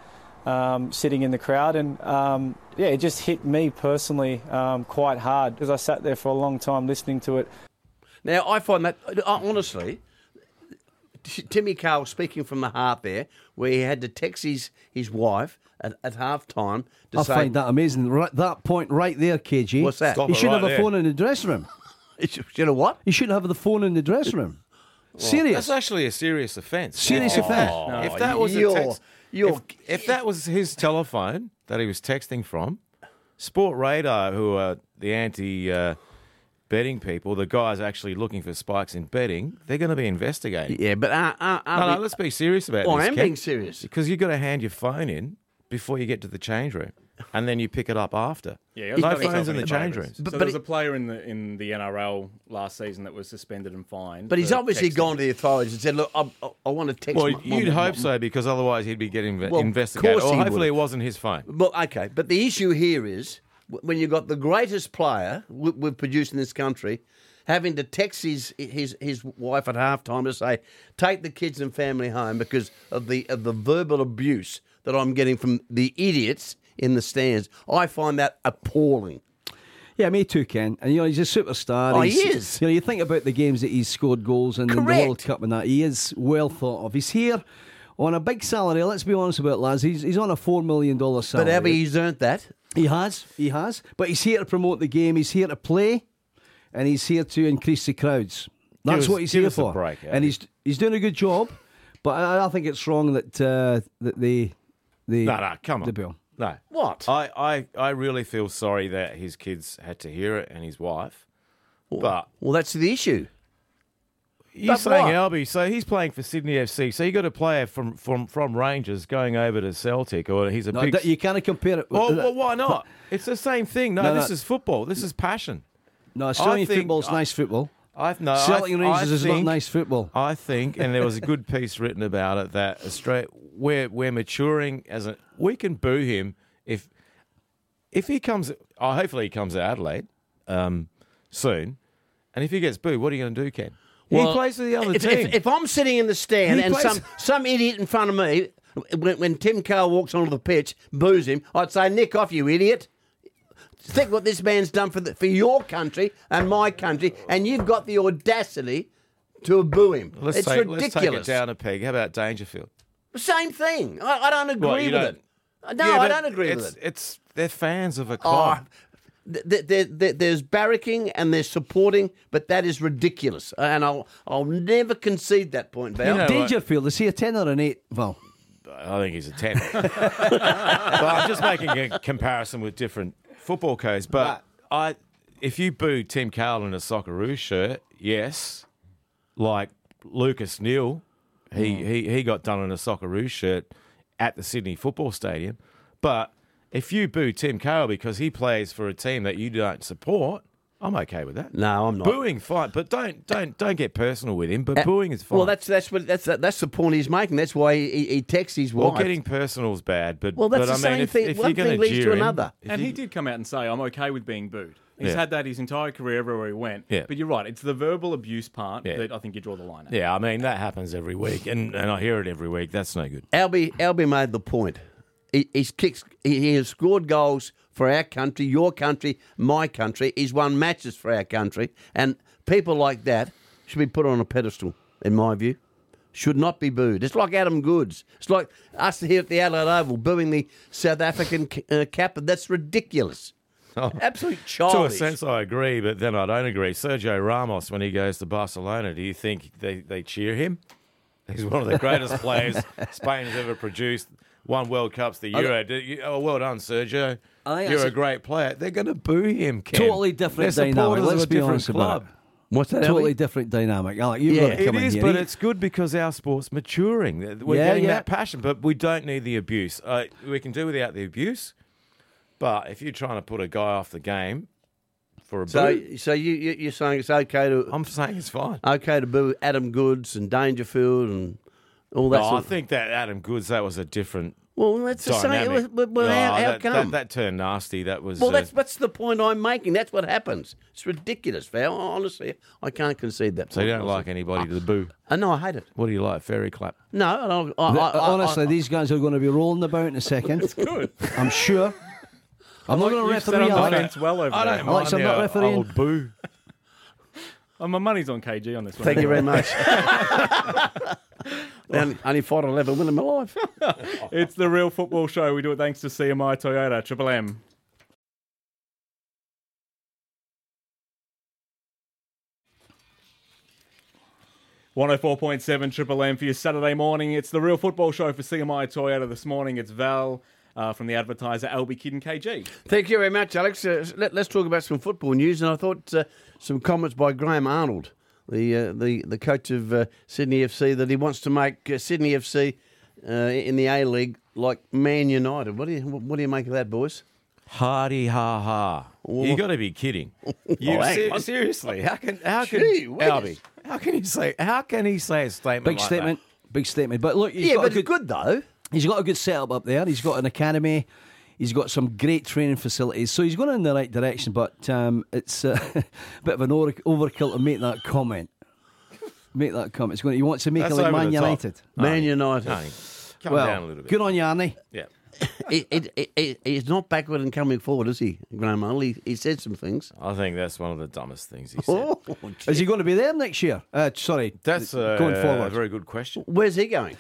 um, sitting in the crowd. And, um, yeah, it just hit me personally um, quite hard because I sat there for a long time listening to it. Now, I find that, uh, honestly, Timmy Cahill speaking from the heart there, where he had to text his, his wife at, at half time I say, find that amazing. Right, that point right there, KG. What's that? Stop You it should right have a phone in the dressing room. you know what? You shouldn't have the phone in the dressing room. Serious. That's actually a serious offence. Serious If- offence. If that was a you're- text, you're- if, if that was his telephone that he was texting from, Sportradar, who are the anti uh, betting people, the guys actually looking for spikes in betting, they're going to be investigating. Yeah, but uh, uh, uh, No, no, let's be serious about Oh, this. I am Ken, being serious. because you've got to hand your phone in before you get to the change room, and then you pick it up after. Yeah, no phones in the change favours. rooms. So But- there was he- a player in the in the NRL last season that was suspended and fined. But he's obviously texting. gone to the authorities and said, "Look, I, I, I want to text." Well, my- you'd my- hope so because otherwise he'd be getting Well, of investigated. course Or he hopefully would. it wasn't his phone. Well, okay, but the issue here is when you've got the greatest player we- we've produced in this country having to text his his his wife at halftime to say, "Take the kids and family home," because of the of the verbal abuse that I'm getting from the idiots in the stands. I find that appalling. Yeah, me too, Ken. And you know, he's a superstar. Oh, he is. You know, you think about the games that he's scored goals in, in the Correct. World Cup and that. He is well thought of. He's here on a big salary. Let's be honest about it, lads. He's, he's on a four million dollar salary. But salary. Abby, he's earned that. He has, he has. But he's here to promote the game. He's here to play, and he's here to increase the crowds. That's us- what he's give here us a for. break, and he's he's doing a good job. But I, I think it's wrong that uh, that they they No, no, come on. the bill. No. What? I, I, I really feel sorry that his kids had to hear it and his wife. But Well, that's the issue. you're But saying what? Albie, so he's playing for Sydney FC. So you got a player from, from, from Rangers going over to Celtic, or he's a No, big. that- you can't compare it. with- well, well, why not? It's the same thing. No, No, this no. is football. This is passion. no, I Australian think- football's nice football. I no, Celtic I, and Rangers I is not think- nice football. I think, and there was a good piece written about it that Australia, we're we're maturing as a. We can boo him if if he comes. Oh, hopefully he comes to Adelaide um, soon, and if he gets booed, what are you going to do, Ken? he plays for the other if, team. If, if I'm sitting in the stand He and plays- some, some idiot in front of me, when, when Tim Cahill walks onto the pitch, boos him, I'd say, Nick off, you idiot. Think what this man's done for, the, for your country and my country, and you've got the audacity to boo him. Let's it's take, let's take it ridiculous. down a peg. How about Dangerfield? Same thing. I, I don't agree What, with don't- it. No, Yeah, I don't agree it's, with it. It's they're fans of a Oh, club. th- th- there- there- there's barracking and there's supporting, but that is ridiculous, uh, and I'll I'll never concede that point, Val. You know- Dangerfield, is he a 10 or an 8, Val? I think he's a ten. but I'm just making a comparison with different football codes. But I, if you boo Tim Cahill in a Socceroos shirt, yes, like Lucas Neill, he, hmm. he he got done in a Socceroos shirt at the Sydney Football Stadium. But if you boo Tim Cahill because he plays for a team that you don't support, I'm okay with that. No, I'm not. Booing fine, but don't don't don't get personal with him. But uh, booing is fine. Well, that's that's what that's that's the point he's making. That's why he, he texts his wife. Well, getting personal is bad, but Well, that's but, the I mean, same if, thing. If One thing leads to jeer him- another. And you- he did come out and say, I'm okay with being booed. He's Yeah. had that his entire career everywhere he went. Yeah. But you're right, it's the verbal abuse part Yeah. that I think you draw the line at. Yeah, I mean that happens every week, and, and I hear it every week. That's no good. Albie Albie made the point. He, he's kicks. He, he has scored goals for our country, your country, my country. He's won matches for our country, and people like that should be put on a pedestal, in my view. Should not be booed. It's like Adam Goodes. It's like us here at the Adelaide Oval booing the South African uh, cap. That's ridiculous. Absolute To a sense, I agree, but then I don't agree. Sergio Ramos, when he goes to Barcelona, do you think they, they cheer him? He's one of the greatest players Spain has ever produced. Won World Cups, the Euro. You- Oh, well done, Sergio. I think You're that's a a- great player. They're going to boo him. Ken. Totally different They're dynamic. Let's a be different honest club. about it. What's that? Totally Albie? different dynamic. Alec, you've Yeah, got to It come in is, here. but it's good because our sport's maturing. We're Yeah, getting yeah. that passion, but we don't need the abuse. Uh, we can do without the abuse, but if you're trying to put a guy off the game for a boo, So, so you, you you're saying it's okay to I'm saying it's fine. okay to boo Adam Goodes and Dangerfield and all that. No, sort I think that Adam Goodes, that was a different Well, that's the same. dynamic. Well, well, No, how, how that, come? That, that turned nasty. That was. well, uh, that's that's the point I'm making. That's what happens. It's ridiculous, Val. Honestly, I can't concede that. so you don't like anybody to the boo. Uh, no, I hate it. What do you like? Fairy clap. No, I don't- I, I, Th- I, honestly, I, these guys are going to be rolling about in a second. It's Good. I'm sure. I'm not going to You've referee. on the Alex. fence well over I don't Alex, mind I'm not the refereeing. old boo. Oh, my money's on KG on this one. thank you very much. only, only fight I'll ever win in my life. It's the real football show. We do it thanks to CMI Toyota, Triple M. One hundred four point seven Triple M for your Saturday morning. It's the real football show for CMI Toyota this morning. It's Val uh, from the advertiser Albie Kidd and KG. Thank you very much, Alex. Uh, let, us talk about some football news. And I thought uh, some comments by Graham Arnold, the uh, the the coach of uh, Sydney FC, that he wants to make uh, Sydney FC uh, in the A League like Man United. What do you what do you make of that, boys? Hardy ha ha. You got to be kidding. You, Oh, ser- seriously, how can how can Gee. Albie? How can he say? How can he say a statement? Big like statement. Big statement. But look, he's yeah, got but a it's good though. He's got a good setup up there. He's got an academy. He's got some great training facilities. So he's going in the right direction. But um, it's uh, a bit of an over- overkill to make that comment. Make that comment. It's going. He wants to make That's it like Man the top. United. Man United. that? No, calm well, down a little bit. good on you, Arnie. Yeah. He- he- he- he- he's not backward and coming forward, is he, Graham Arnold? He, he said some things. I think that's one of the dumbest things he said. Oh, Is he going to be there next year? Uh, sorry, That's uh, going a forward. very good question. where's he going?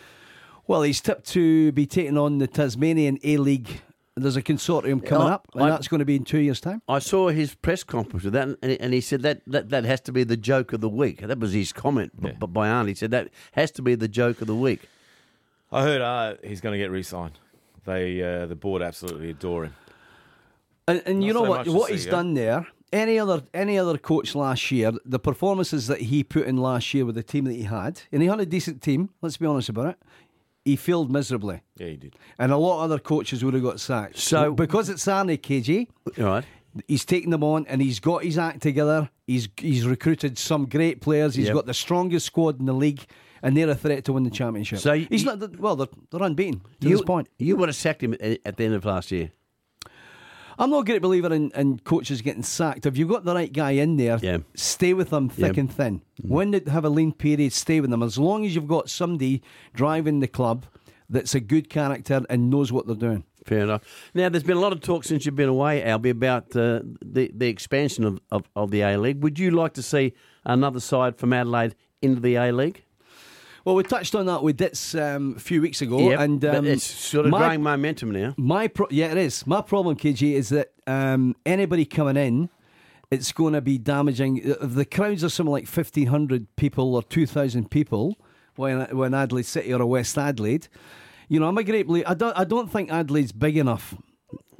Well, he's tipped to be taking on the Tasmanian A League. There's a consortium coming I- up, and I- that's going to be in two years' time. I saw his press conference with that, and, and he said that, that that has to be the joke of the week. That was his comment b- b- by Arnie. He said that has to be the joke of the week. I heard uh, he's going to get re-signed. They uh, the board absolutely adore him. And, and you know so what? What see, he's yeah. done there. Any other any other coach last year, the performances that he put in last year with the team that he had, and he had a decent team. Let's be honest about it. He failed miserably, Yeah, he did. and a lot of other coaches would have got sacked. So- because it's Arnie KG, right. he's taken them on and he's got his act together. He's he's recruited some great players. He's Yep. got the strongest squad in the league, and they're a threat to win the championship. So he's not well. They're, they're unbeaten to You, this point. you would have sacked him at the end of last year. I'm not a great believer in, in coaches getting sacked. If you've got the right guy in there, Yeah. stay with them thick Yeah. and thin. When they have a lean period, stay with them. As long as you've got somebody driving the club that's a good character and knows what they're doing. Fair enough. Now, there's been a lot of talk since you've been away, Albie, about uh, the the expansion of, of, of the A League. Would you like to see another side from Adelaide into the A League? Well, we touched on that with Ditz um, a few weeks ago, Yep, and um, it's sort of my- growing momentum now. My pro- yeah, it is. My problem, KG, is that um, anybody coming in, it's going to be damaging. The crowds are something like fifteen hundred people or two thousand people, when when Adelaide City or West Adelaide, you know, I'm a great believer. I don't I don't think Adelaide's big enough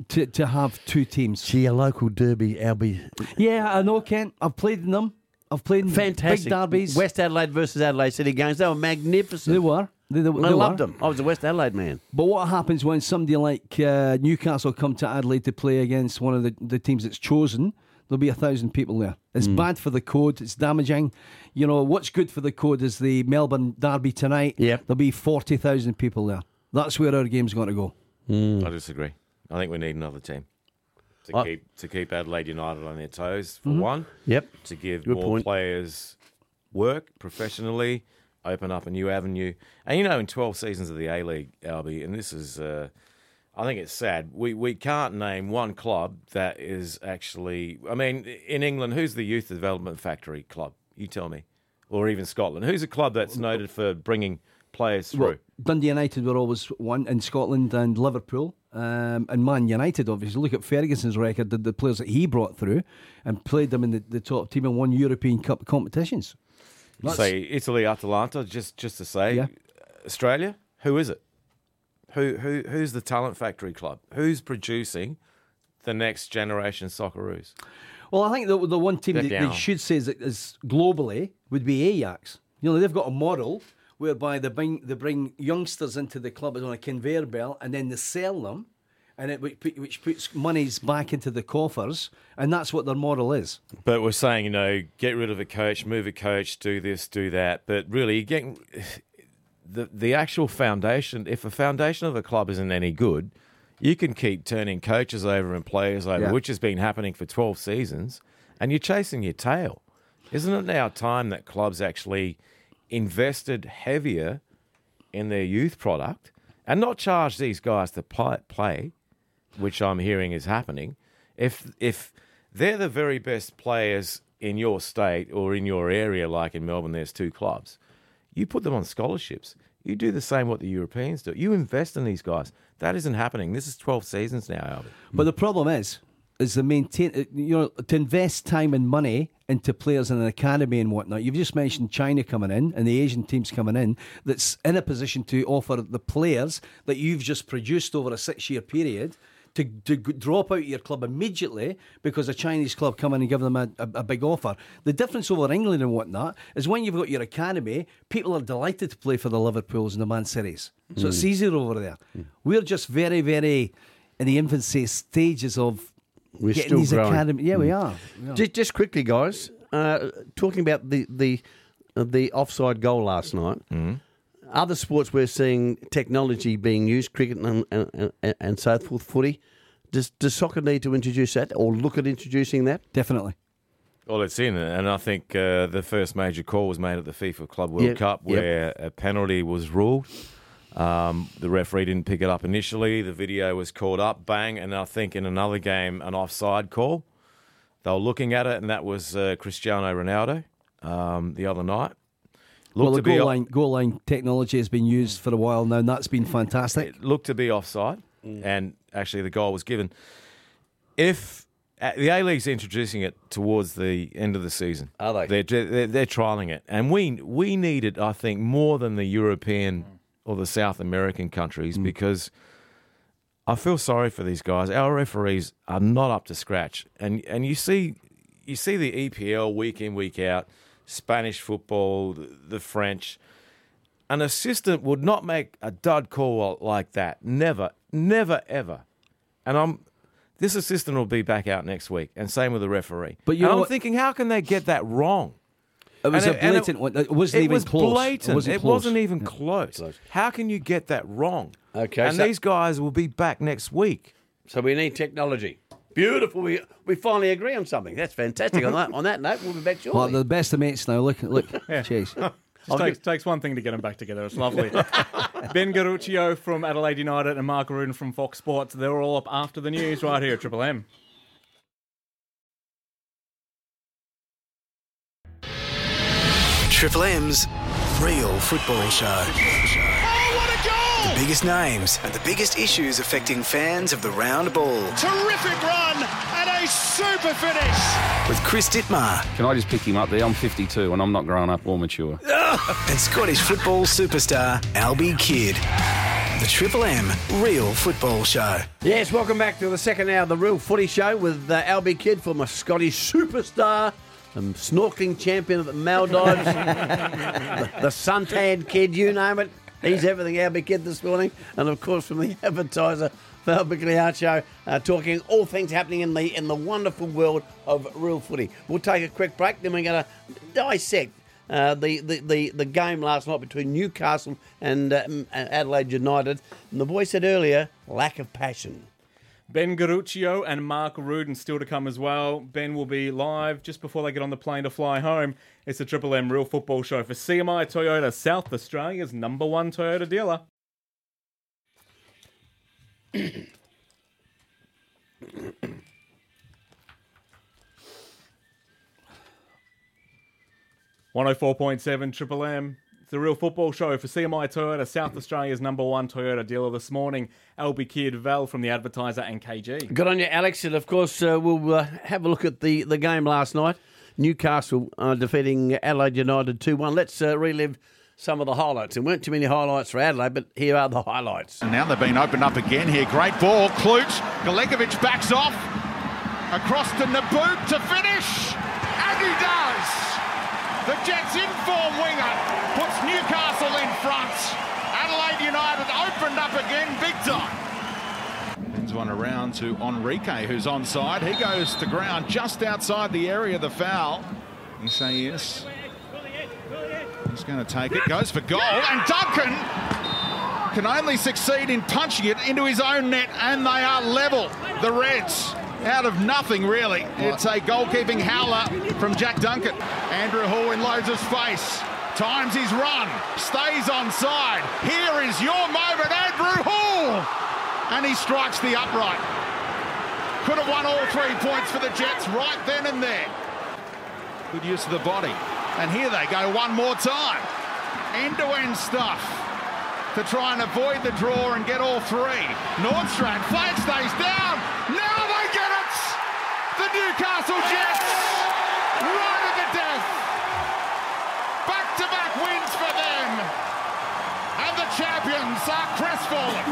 to to have two teams. See, a local derby, Albie. Yeah, I know, Kent. I've played in them. I've played in Fantastic. big derbies. West Adelaide versus Adelaide City games. They were magnificent. They were. They, they, I they loved were. them. I was a West Adelaide man. But what happens when somebody like uh, Newcastle come to Adelaide to play against one of the, the teams that's chosen? There'll be a thousand people there. It's Hmm. bad for the code. It's damaging. You know what's good for the code is the Melbourne Derby tonight. Yep. There'll be forty thousand people there. That's where our game's going to go. I disagree. I think we need another team to I- keep to keep Adelaide United on their toes for one. Yep. To give Good more point. players work professionally, open up a new avenue. And you know, in twelve seasons of the A League, Albie, and this is, uh, I think it's sad. We we can't name one club that is actually. I mean, in England, who's the youth development factory club? You tell me, or even Scotland, who's a club that's noted for bringing players through? Well, Dundee United were always one in Scotland and Liverpool. Um, and Man United, obviously, look at Ferguson's record, the, the players that he brought through and played them in the, the top team and won European Cup competitions. You say Italy, Atalanta, just just to say, Yeah. Australia, who is it? Who who who's the talent factory club? Who's producing the next generation Socceroos? Well, I think the, the one team that they should say is, is globally would be Ajax. You know, they've got a model whereby they bring they bring youngsters into the club as on a conveyor belt and then they sell them, and it which, which puts monies back into the coffers, and that's what their model is. But we're saying, you know, get rid of a coach, move a coach, do this, do that. But really, getting the the actual foundation. If a foundation of a club isn't any good, you can keep turning coaches over and players over, Yeah. which has been happening for 12 seasons, and you're chasing your tail. Isn't it now time that clubs actually invested heavier in their youth product and not charge these guys to play, which I'm hearing is happening? If if they're the very best players in your state or in your area, like in Melbourne, there's two clubs. You put them on scholarships. You do the same what the Europeans do. You invest in these guys. That isn't happening. This is 12 seasons now, Albert. But the problem is, is the maintain, uh, you know, to invest time and money into players in an academy and whatnot. You've just mentioned China coming in and the Asian teams coming in that's in a position to offer the players that you've just produced over a six year period. To, to drop out of your club immediately because a Chinese club come in and give them a, a, a big offer. The difference over England and whatnot is when you've got your academy, people are delighted to play for the Liverpools and the Man Cities. So it's easier over there. We're just very, very in the infancy stages of We're getting still these growing. academy. Yeah, we are. We are. Just, just quickly, guys, uh, talking about the the uh, the offside goal last night. Other sports we're seeing technology being used, cricket and and, and, and so forth, footy. Does does soccer need to introduce that or look at introducing that? Definitely. Well, it's in, and I think uh, the first major call was made at the FIFA Club World Yep, Cup yep. where a penalty was ruled. Um, the referee didn't pick it up initially. The video was called up, bang, and I think in another game, an offside call. They were looking at it, and that was uh, Cristiano Ronaldo um, the other night. well, Looked the to be goal line, goal line technology has been used for a while now, and that's been fantastic. it looked to be offside, and actually the goal was given. If uh, the A League's introducing it towards the end of the season, Are they? They're, they're, they're trialing it, and we we need it. I think more than the European or the South American countries mm. because I feel sorry for these guys. Our referees are not up to scratch, and and you see you see the EPL week in week out, Spanish football, the, the French. An assistant would not make a dud call like that. Never, never, ever. And I'm this assistant will be back out next week, and same with the referee. But you And know I'm what- thinking, how can they get that wrong? It was And a it- and it- blatant one. It wasn't it even was close. blatant. It wasn't It close. wasn't even close. How can you get that wrong? Okay, and so- these guys will be back next week. So we need technology. Beautiful. We we finally agree on something. That's fantastic. on that on that note, we'll be back Well, shortly. they're the best of mates now. Look, look, Cheers. Just takes, takes one thing to get them back together. It's lovely. ben Garuccio from Adelaide United and Mark Rudan from Fox Sports. They're all up after the news right here at Triple M. Triple M's Real Football Show. Oh, what a goal! The biggest names and the biggest issues affecting fans of the round ball. Terrific run and a super finish. With Chris Dittmar Can I just pick him up there? I'm 52 and I'm not grown up or mature. and Scottish football superstar Albie Kidd. The Triple M Real Football Show. Yes, welcome back to the second hour of the Real Footy Show with uh, Albie Kidd, former Scottish superstar, um, snorkeling champion of the Maldives, the, the suntan kid, you name it. He's everything, Albie Kidd this morning. And of course, from the advertiser, Val Migliaccio, uh, talking all things happening in the in the wonderful world of real footy. We'll take a quick break, then we're going to dissect uh, the, the, the, the game last night between Newcastle and uh, Adelaide United. And the boy said earlier, lack of passion. Ben Garuccio and Mark Rudan still to come as well. Ben will be live just before they get on the plane to fly home. It's the Triple M Real Football Show for CMI Toyota, South Australia's number one Toyota dealer. One hundred four point seven Triple M. It's the Real Football Show for CMI Toyota, South Australia's number one Toyota dealer this morning. Albie Kidd, Val from the Advertiser, and KG. Good on you, Alex. And of course, uh, we'll uh, have a look at the, the game last night. Newcastle uh, defeating Adelaide United 2 1. Let's uh, relive some of the highlights. There weren't too many highlights for Adelaide, but here are the highlights. And now they've been opened up again here. Great ball. Klutz. Galekovic backs off. Across to Nabbout to finish. The Jets in form winger puts Newcastle in front. Adelaide United opened up again big time. Ends one around to Henrique, who's onside. He goes to ground just outside the area of the foul. You say yes. He's going to take it. Goes for goal. And Duncan can only succeed in punching it into his own net, and they are level. The Reds out of nothing, really. It's a goalkeeping howler from Jack Duncan. Andrew Hoole in Loads' face. Times his run. Stays onside. Here is your moment, Andrew Hoole. And he strikes the upright. Could have won all three points for the Jets right then and there. Good use of the body. And here they go one more time. End-to-end stuff to try and avoid the draw and get all three. Nordstrand, flag stays down. Now they get it! The Newcastle Jets, right at the death. Back-to-back wins for them. And the champions are crestfallen.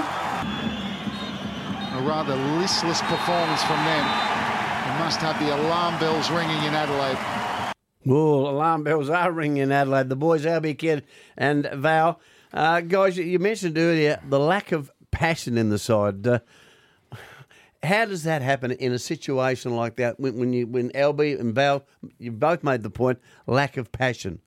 A rather listless performance from them. They must have the alarm bells ringing in Adelaide. Well, alarm bells are ringing in Adelaide. The boys, Albie Kidd and Val. Uh, guys, you mentioned earlier the lack of passion in the side. Uh, how does that happen in a situation like that when, when you when Albie and Val, you both made the point, lack of passion?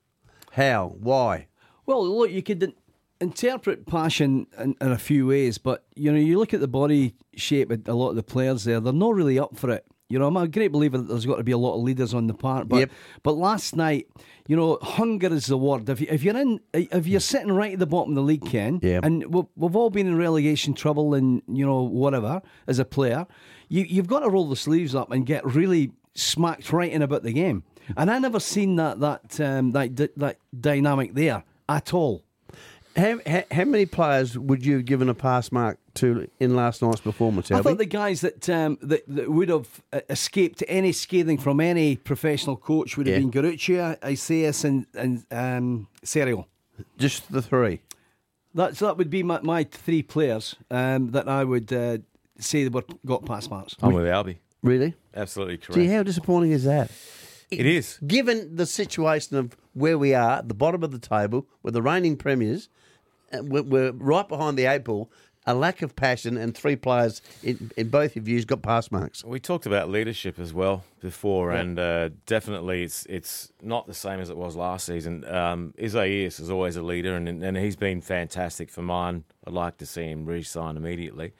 How? Why? Well, look, you could interpret passion in, in a few ways, but you know, you look at the body shape of a lot of the players there; they're not really up for it. You know, I'm a great believer that there's got to be a lot of leaders on the part, but Yep. but last night, you know, hunger is the word. If, you, if you're in, if you're sitting right at the bottom of the league, Ken, Yep. and we've, we've all been in relegation trouble and you know whatever as a player, you you've got to roll the sleeves up and get really smacked right in about the game. And I never seen that that um, that that dynamic there at all. How, how, how many players would you have given a pass mark to in last night's performance, I Albie? thought the guys that um, that, that would have uh, escaped any scathing from any professional coach would have Yeah. been Garuccio, Isaias, and and um, Cirio. Just the three. That's that would be my, my three players um, that I would uh, say they were got pass marks. I'm with Albie. Really? Absolutely correct. Gee, how disappointing is that? It is. Given the situation of where we are, at the bottom of the table, with the reigning premiers, we're, right behind the eight ball, a lack of passion, and three players in, in both of you's got pass marks. We talked about leadership as well before, and uh, definitely it's it's not the same as it was last season. Um, Isaias is always a leader, and and he's been fantastic for mine. I'd like to see him re-sign immediately.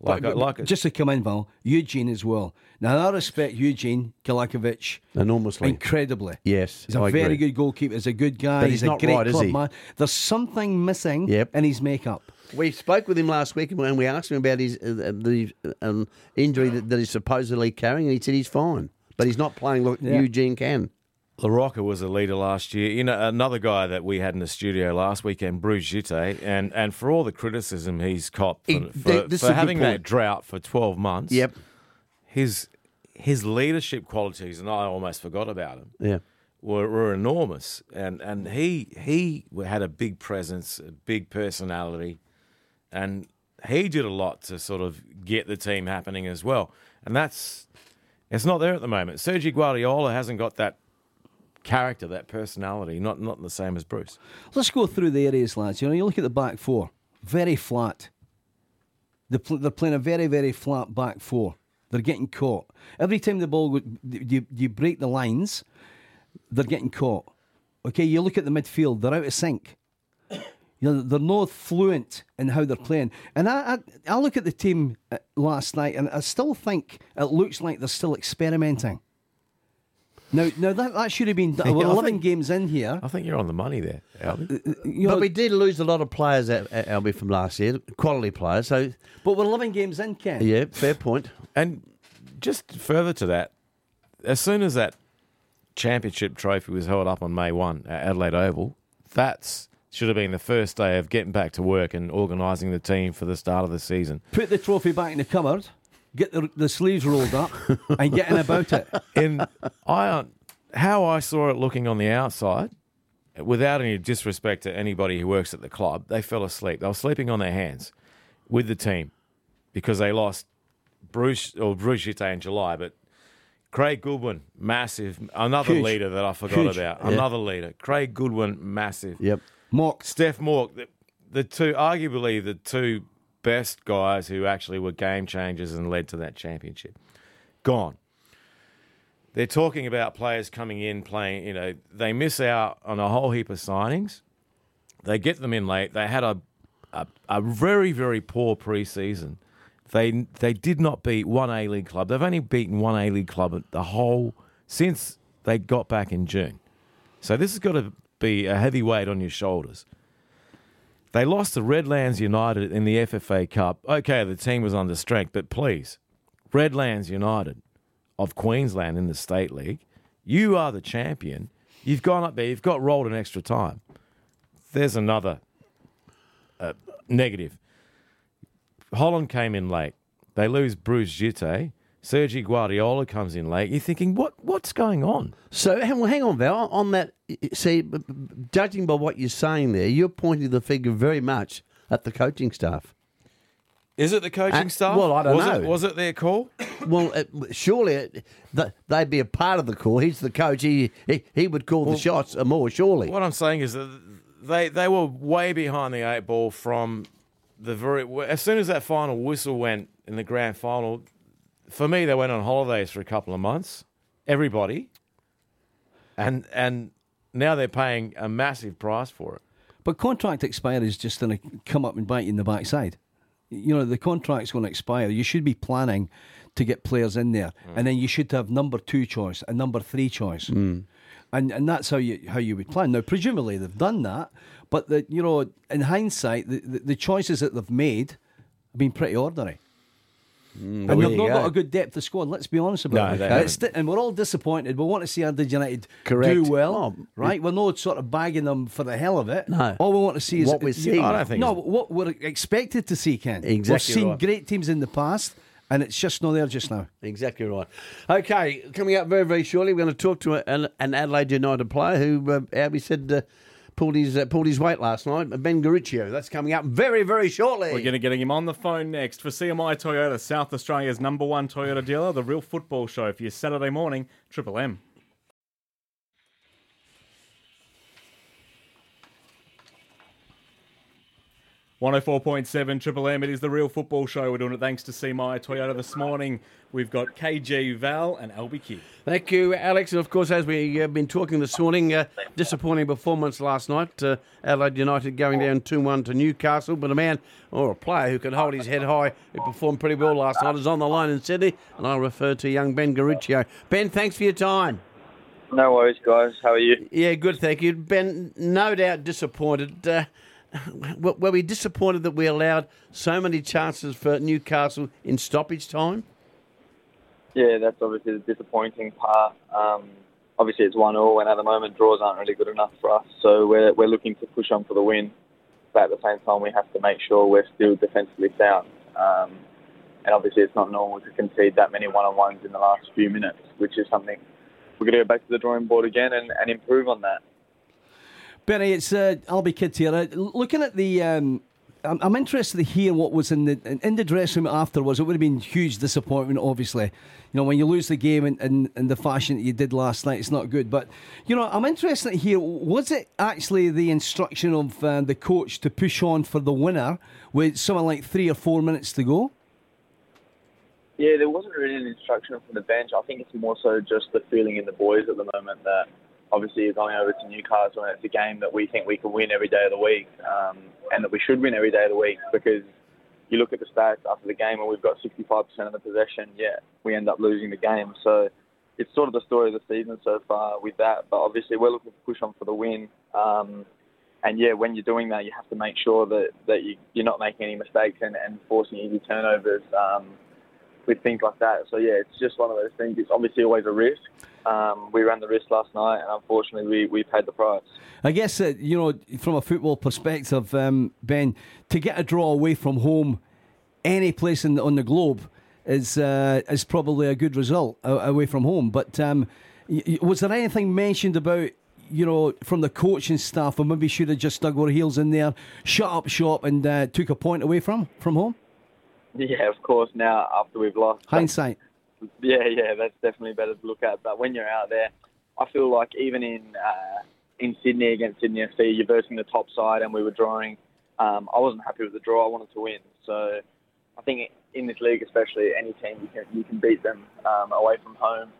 Like, But- like just to come in, Val, Eugene as well. Now I respect Eugene Galekovic Enormously. incredibly. Yes, He's a I very agree. good goalkeeper. He's a good guy. But he's a not great right, club man. There's something missing Yep. in his makeup. We spoke with him last week, and we asked him about his uh, the um, injury that, that he's supposedly carrying, and he said he's fine, but he's not playing like Yeah. Eugene can. LaRocca was a leader last year. You know, another guy that we had in the studio last weekend, Bruce Djite, and, and for all the criticism he's copped for, for, for having that drought for 12 months, Yep. his his leadership qualities, and I almost forgot about him, Yeah. were, were enormous. And and he he had a big presence, a big personality, and he did a lot to sort of get the team happening as well. And that's it's not there at the moment. Sergio Guardiola hasn't got that character, that personality, not not the same as Bruce. Let's go through the areas, lads. You know, you look at the back four, very flat. They're, pl- they're playing a very, very flat back four. They're getting caught. Every time the ball, you, you break the lines, they're getting caught. Okay, you look at the midfield, they're out of sync. You know, they're not fluent in how they're playing. And I, I, I look at the team uh, last night, and I still think it looks like they're still experimenting. Now, now that, that should have been done. We're 11 think- games in here. I think you're on the money there, Albie. You but we did lose a lot of players at, at Albi from last year, quality players. So, but we're 11 games in, Ken. yeah, fair point. And just further to that, as soon as that championship trophy was held up on May 1 at Adelaide Oval, that's should have been the first day of getting back to work and organising the team for the start of the season. Put the trophy back in the cupboard, get the, the sleeves rolled up, and getting about it. In I, how I saw it looking on the outside, without any disrespect to anybody who works at the club, they fell asleep. They were sleeping on their hands with the team because they lost Bruce or Bruce Djite in July, but Craig Goodwin, massive, another Huge. leader that I forgot Huge. about. Another leader, Craig Goodwin, massive. Yep. Mauk. Steph Mauk, the, the two, arguably the two best guys who actually were game changers and led to that championship, gone. They're talking about players coming in playing. You know, they miss out on a whole heap of signings. They get them in late. They had a a, a very very poor preseason. They they did not beat one A League club. They've only beaten one A League club the whole since they got back in June. So this has got to be a heavy weight on your shoulders. They lost to Redlands United in the FFA Cup. Okay, the team was under strength, but please, Redlands United of Queensland in the State League, you are the champion. You've gone up there, you've got rolled an extra time. There's another uh, negative. Holland came in late. They lose Bruce Djite. Sergi Guardiola comes in late. You're thinking, what what's going on? So hang, well, hang on, Val. On that, see, judging by what you're saying there, you're pointing the finger very much at the coaching staff. Is it the coaching Uh, staff? well, I don't was know. It, was it their call? Well, it, surely it, th- they'd be a part of the call. He's the coach. He he, he would call the shots more. Surely. What I'm saying is that they they were way behind the eight ball from the very as soon as that final whistle went in the grand final. For me, they went on holidays for a couple of months. Everybody, and and now they're paying a massive price for it. But contract expiry is just going to come up and bite you in the backside. You know, the contract's going to expire. You should be planning to get players in there, and then you should have number two choice and number three choice, hmm. and and that's how you how you would plan. Now, presumably they've done that, but the you know in hindsight, the, the, the choices that they've made have been pretty ordinary. And well, they've not got a good depth of squad. Let's be honest No, about it. And di- and we're all disappointed. We want to see Adelaide United Correct. do well, Oh, right? We're not sort of bagging them for the hell of it. No. All we want to see is What we're seeing. I don't think No, what we're expected to see, Ken. Exactly We've seen right. great teams in the past, and it's just not there just now. Exactly right. Okay, coming up very, very shortly, we're going to talk to an, an Adelaide United player who, uh, Albie said, uh, pulled his uh, pulled his weight last night. Ben Garuccio. That's coming up very, very shortly. We're going to get him on the phone next for CMI Toyota, South Australia's number one Toyota dealer, the real football show for your Saturday morning, Triple M. One hundred four point seven Triple M. It is the real football show. We're doing it thanks to CMI Toyota this morning. We've got KG Val and Albie Kidd. Thank you, Alex. And of course, as we have been talking this morning, uh, disappointing performance last night. Uh, Adelaide United going down 2 1 to Newcastle. But a man or a player who can hold his head high, who performed pretty well last night, is on the line in Sydney. And I refer to young Ben Garuccio. Ben, thanks for your time. No worries, guys. How are you? Yeah, good, thank you. Ben, no doubt disappointed. Uh, were we disappointed that we allowed so many chances for Newcastle in stoppage time? Yeah, that's obviously the disappointing part. Um, obviously it's one all, and at the moment draws aren't really good enough for us. So we're we're looking to push on for the win, but at the same time we have to make sure we're still defensively sound. Um, and obviously it's not normal to concede that many one-on-ones in the last few minutes, which is something we're going to go back to the drawing board again and, and improve on that. Benny, it's uh, Albie Kidd here. Uh, looking at the. Um, I'm, I'm interested to hear what was in the in the dressing room afterwards. It would have been huge disappointment, obviously. You know, when you lose the game in, in, in the fashion that you did last night, it's not good. But, you know, I'm interested to hear was it actually the instruction of uh, the coach to push on for the winner with something like three or four minutes to go? Yeah, there wasn't really an instruction from the bench. I think it's more so just the feeling in the boys at the moment that obviously you're going over to Newcastle and it's a game that we think we can win every day of the week um, and that we should win every day of the week because you look at the stats after the game and we've got 65% of the possession, yeah, we end up losing the game. So it's sort of the story of the season so far with that. But obviously we're looking to push on for the win. Um, and yeah, when you're doing that, you have to make sure that, that you, you're not making any mistakes and, and forcing easy turnovers. Um, with things like that. So yeah, it's just one of those things. It's obviously always a risk. Um, we ran the risk last night, and unfortunately, we, we paid the price. I guess uh, you know, from a football perspective, um, Ben, to get a draw away from home, any place in the, on the globe is uh, is probably a good result uh, away from home. But um, was there anything mentioned about? You know, from the coaching staff, or maybe should have just dug our heels in there, shut up shop, and uh, took a point away from from home. Yeah, of course. Now after we've lost, hindsight. Yeah, yeah, that's definitely better to look at. But when you're out there, I feel like even in uh, in Sydney against Sydney FC, you're versing the top side, and we were drawing. Um, I wasn't happy with the draw. I wanted to win. So I think in this league, especially, any team you can you can beat them um, away from home.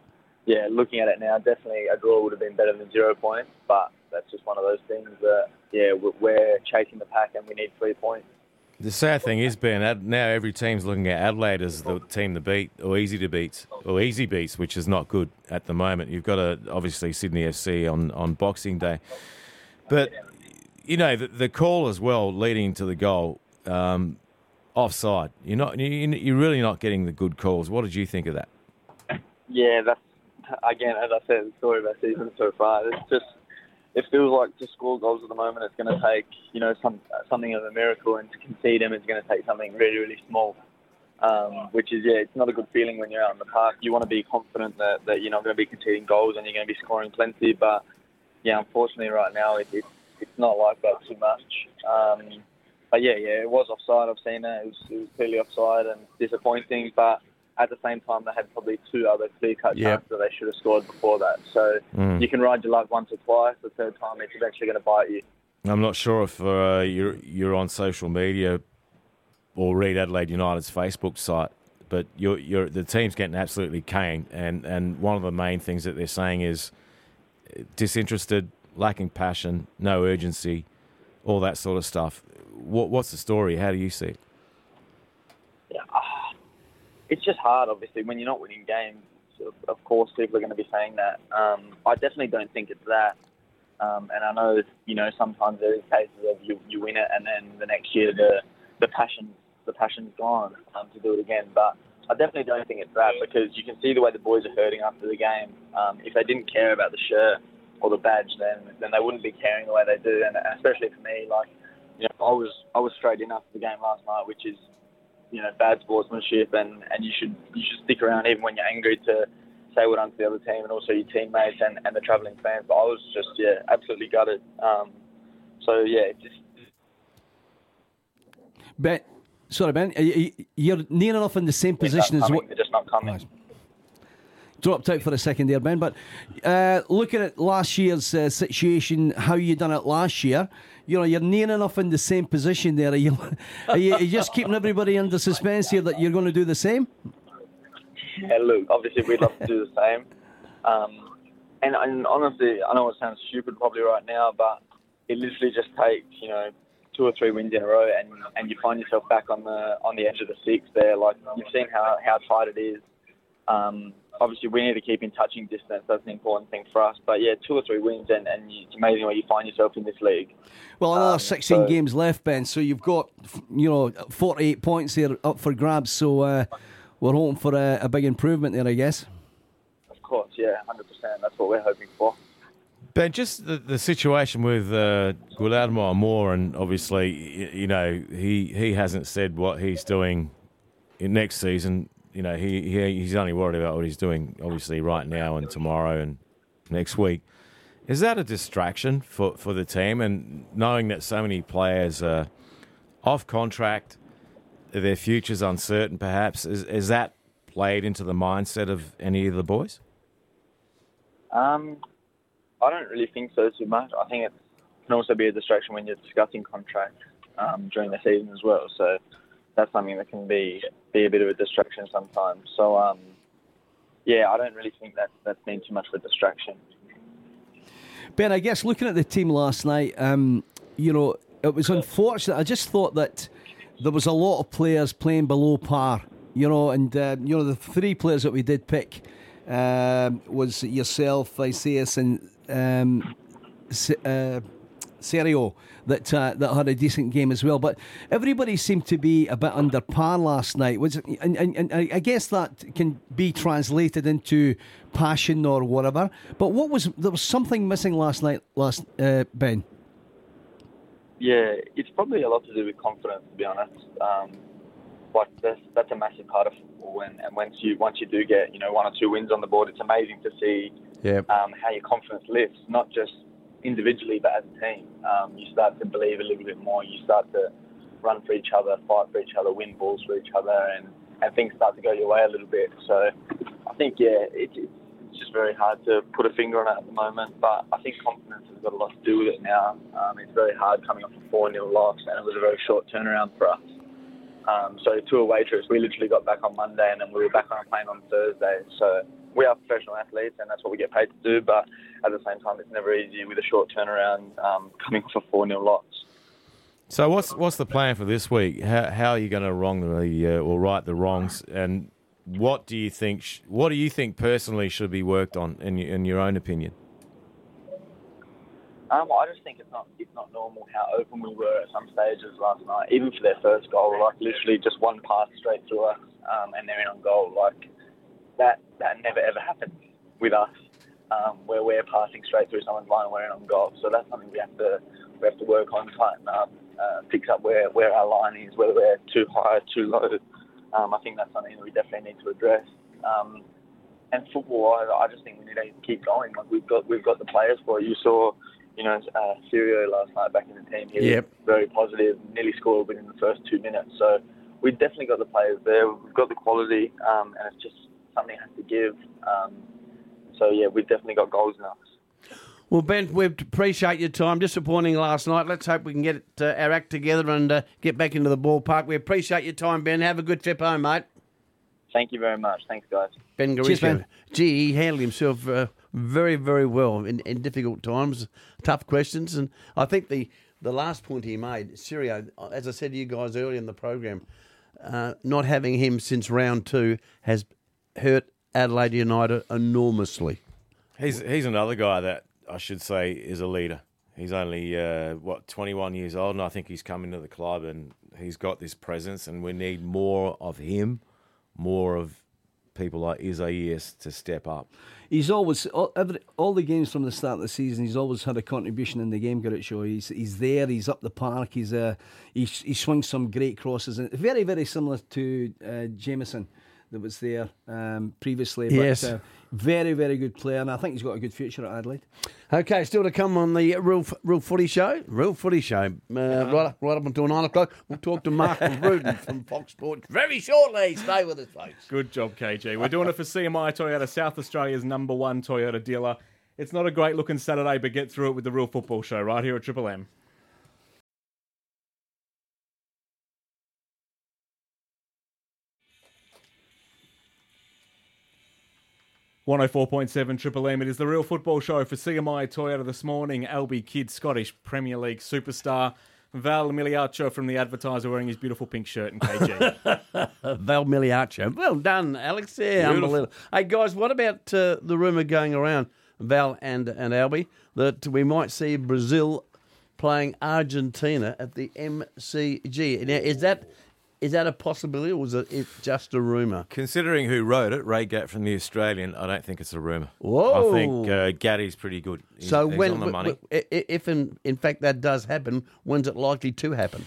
Yeah, looking at it now, definitely a draw would have been better than zero points. But that's just one of those things that yeah, we're chasing the pack, and we need three points. The sad thing is, Ben, now every team's looking at Adelaide as the team to beat, or easy to beat, or easy beats, which is not good at the moment. You've got a, obviously Sydney FC on, on Boxing Day. But, you know, the, the call as well leading to the goal, um, offside. You're, not, you're really not getting the good calls. What did you think of that? Yeah, that's, again, as I said, the story of our season so far. It's just it feels like to score goals at the moment, it's going to take you know some something of a miracle, and to concede them, it's going to take something really really small. Um, which is yeah, it's not a good feeling when you're out in the park. You want to be confident that, that you're not going to be conceding goals and you're going to be scoring plenty. But yeah, unfortunately, right now it, it, it's not like that too much. Um, but yeah, yeah, it was offside. I've seen it. It was, it was clearly offside and disappointing. But at the same time, they had probably two other clear cut yep. chances that they should have scored before that. So mm. you can ride your luck once or twice. The third time, it's eventually going to bite you. I'm not sure if uh, you're you're on social media or read Adelaide United's Facebook site, but you're, you're, the team's getting absolutely caned, and, and one of the main things that they're saying is disinterested, lacking passion, no urgency, all that sort of stuff. What, what's the story? How do you see it? It's just hard, obviously, when you're not winning games. Of course, people are going to be saying that. Um, I definitely don't think it's that. Um, and I know, you know, sometimes there is cases of you, you win it, and then the next year the the passion the passion's gone um, to do it again. But I definitely don't think it's that because you can see the way the boys are hurting after the game. Um, if they didn't care about the shirt or the badge, then then they wouldn't be caring the way they do. And especially for me, like you know, I was I was straight in after the game last night, which is you know bad sportsmanship, and, and you should you should stick around even when you're angry to say what done to the other team and also your teammates and, and the travelling fans. But I was just yeah absolutely gutted. Um, so yeah, just. Ben, sorry, Ben, you're near enough in the same position as what. They're just not coming. Right dropped out for a second there, Ben. But uh, looking at last year's uh, situation, how you done it last year, you know, you're near enough in the same position there. Are you, are you, are you just keeping everybody under suspense here that you're going to do the same? Yeah, look, obviously we'd love to do the same. Um, and, and honestly, I know it sounds stupid probably right now, but it literally just takes, you know, two or three wins in a row, and, and you find yourself back on the on the edge of the six there. Like you've seen how, how tight it is. Um, obviously we need to keep in touching distance. That's an important thing for us. But yeah, two or three wins, and, and it's amazing where you find yourself in this league. Well, another um, 16 so, games left, Ben. So you've got you know 48 points here up for grabs. So uh, we're hoping for a, a, big improvement there, I guess. Of course, yeah. yeah, hundred percent. That's what we're hoping for. Ben, just the, the situation with uh, Guillermo Amor, and obviously, y- you know, he, he hasn't said what he's doing in next season. You know, he, he he's only worried about what he's doing, obviously, right now and tomorrow and next week. Is that a distraction for, for the team? And knowing that so many players are off contract, their future's uncertain, perhaps, is, is that played into the mindset of any of the boys? Um, I don't really think so too much. I think it can also be a distraction when you're discussing contracts um, during the season as well. So that's something that can be be a bit of a distraction sometimes. So um, yeah, I don't really think that that's been too much of a distraction. Ben, I guess looking at the team last night, um, you know, it was unfortunate. I just thought that there was a lot of players playing below par, you know, and uh, you know the three players that we did pick um, was yourself, Isaias, and um, uh, Cirio that uh, that had a decent game as well. But everybody seemed to be a bit under par last night. Was and, and, and I guess that can be translated into passion or whatever. But what was there was something missing last night, last uh, Ben. Yeah, it's probably a lot to do with confidence, to be honest. Um, but that's, that's a massive part of football, and, and once you once you do get you know one or two wins on the board, it's amazing to see Yep. um, how your confidence lifts, not just individually but as a team. Um, you start to believe a little bit more. You start to run for each other, fight for each other, win balls for each other, and, and things start to go your way a little bit. So I think yeah, it, it's just very hard to put a finger on it at the moment. But I think confidence has got a lot to do with it now. Um, it's very hard coming off a 4 0 loss, and it was a very short turnaround for us. Um, so two away trips, we literally got back on Monday, and then we were back on a plane on Thursday. So we are professional athletes, and that's what we get paid to do. But at the same time, it's never easy with a short turnaround um, coming off a 4 0 loss. So what's what's the plan for this week? How, how are you going to wrong the uh, or right the wrongs? And what do you think? Sh- what do you think personally should be worked on in your, in your own opinion? Um, I just think it's not it's not normal how open we were at some stages last night, even for their first goal. Like literally just one pass straight through us, um, and they're in on goal. Like that that never ever happens with us, um, where we're passing straight through someone's line and we're in on goal. So that's something we have to we have to work on, tighten up, uh, fix up where where our line is, whether we're too high, too low. Um, I think that's something that we definitely need to address. Um, and football, I, I just think we need to keep going. Like we've got we've got the players for it. You saw, you know, uh, Cirio last night back in the team. He Yep. was very positive, nearly scored within the first two minutes. So we've definitely got the players there. We've got the quality, um, and it's just something has to give. Um, so yeah, we've definitely got goals in us. Well, Ben, we appreciate your time. Disappointing last night. Let's hope we can get uh, our act together and uh, get back into the ballpark. We appreciate your time, Ben. Have a good trip home, mate. Thank you very much. Thanks, guys. Ben Cheers, Garuccio. Ben. Gee, he handled himself uh, very, very well in, in difficult times, tough questions. And I think the, the last point he made, Cirio, as I said to you guys earlier in the program, uh, not having him since round two has hurt Adelaide United enormously. He's he's another guy that I should say is a leader. He's only uh, what twenty one years old, and I think he's come into the club and he's got this presence, and we need more of him, more of people like Isaias to step up. He's always all, every, all the games from the start of the season. He's always had a contribution in the game. Got it show. He's he's there. He's up the park. He's uh, he he swings some great crosses. And very very similar to uh, Jameson that was there um, previously. Yes. But, uh, very very good player, and I think he's got a good future at Adelaide. Okay, still to come on the Real Real Footy Show. Real Footy Show. Uh, right, up, right up until nine o'clock. We'll talk to Mark Rudan from Fox Sports very shortly. Stay with us, folks. Good job, KG. We're doing it for CMI Toyota, South Australia's number one Toyota dealer. It's not a great looking Saturday, but get through it with the Real Football Show right here at Triple M. One hundred four point seven Triple M. It is the real football show for CMI Toyota this morning. Albie Kidd, Scottish Premier League superstar. Val Migliaccio from the advertiser wearing his beautiful pink shirt and KG. Val Migliaccio. Well done, Alex. Yeah, unbelievable. Hey, guys, what about uh, the rumour going around, Val and, and Albie, that we might see Brazil playing Argentina at the MCG? Now, is that Is that a possibility, or is it it just a rumor? Considering who wrote it, Ray Gatt from the Australian, I don't think it's a rumor. Whoa. I think uh, Gatty's pretty good. He's, So he's when, on the money. w- w- i- if in, in fact that does happen, when's it likely to happen?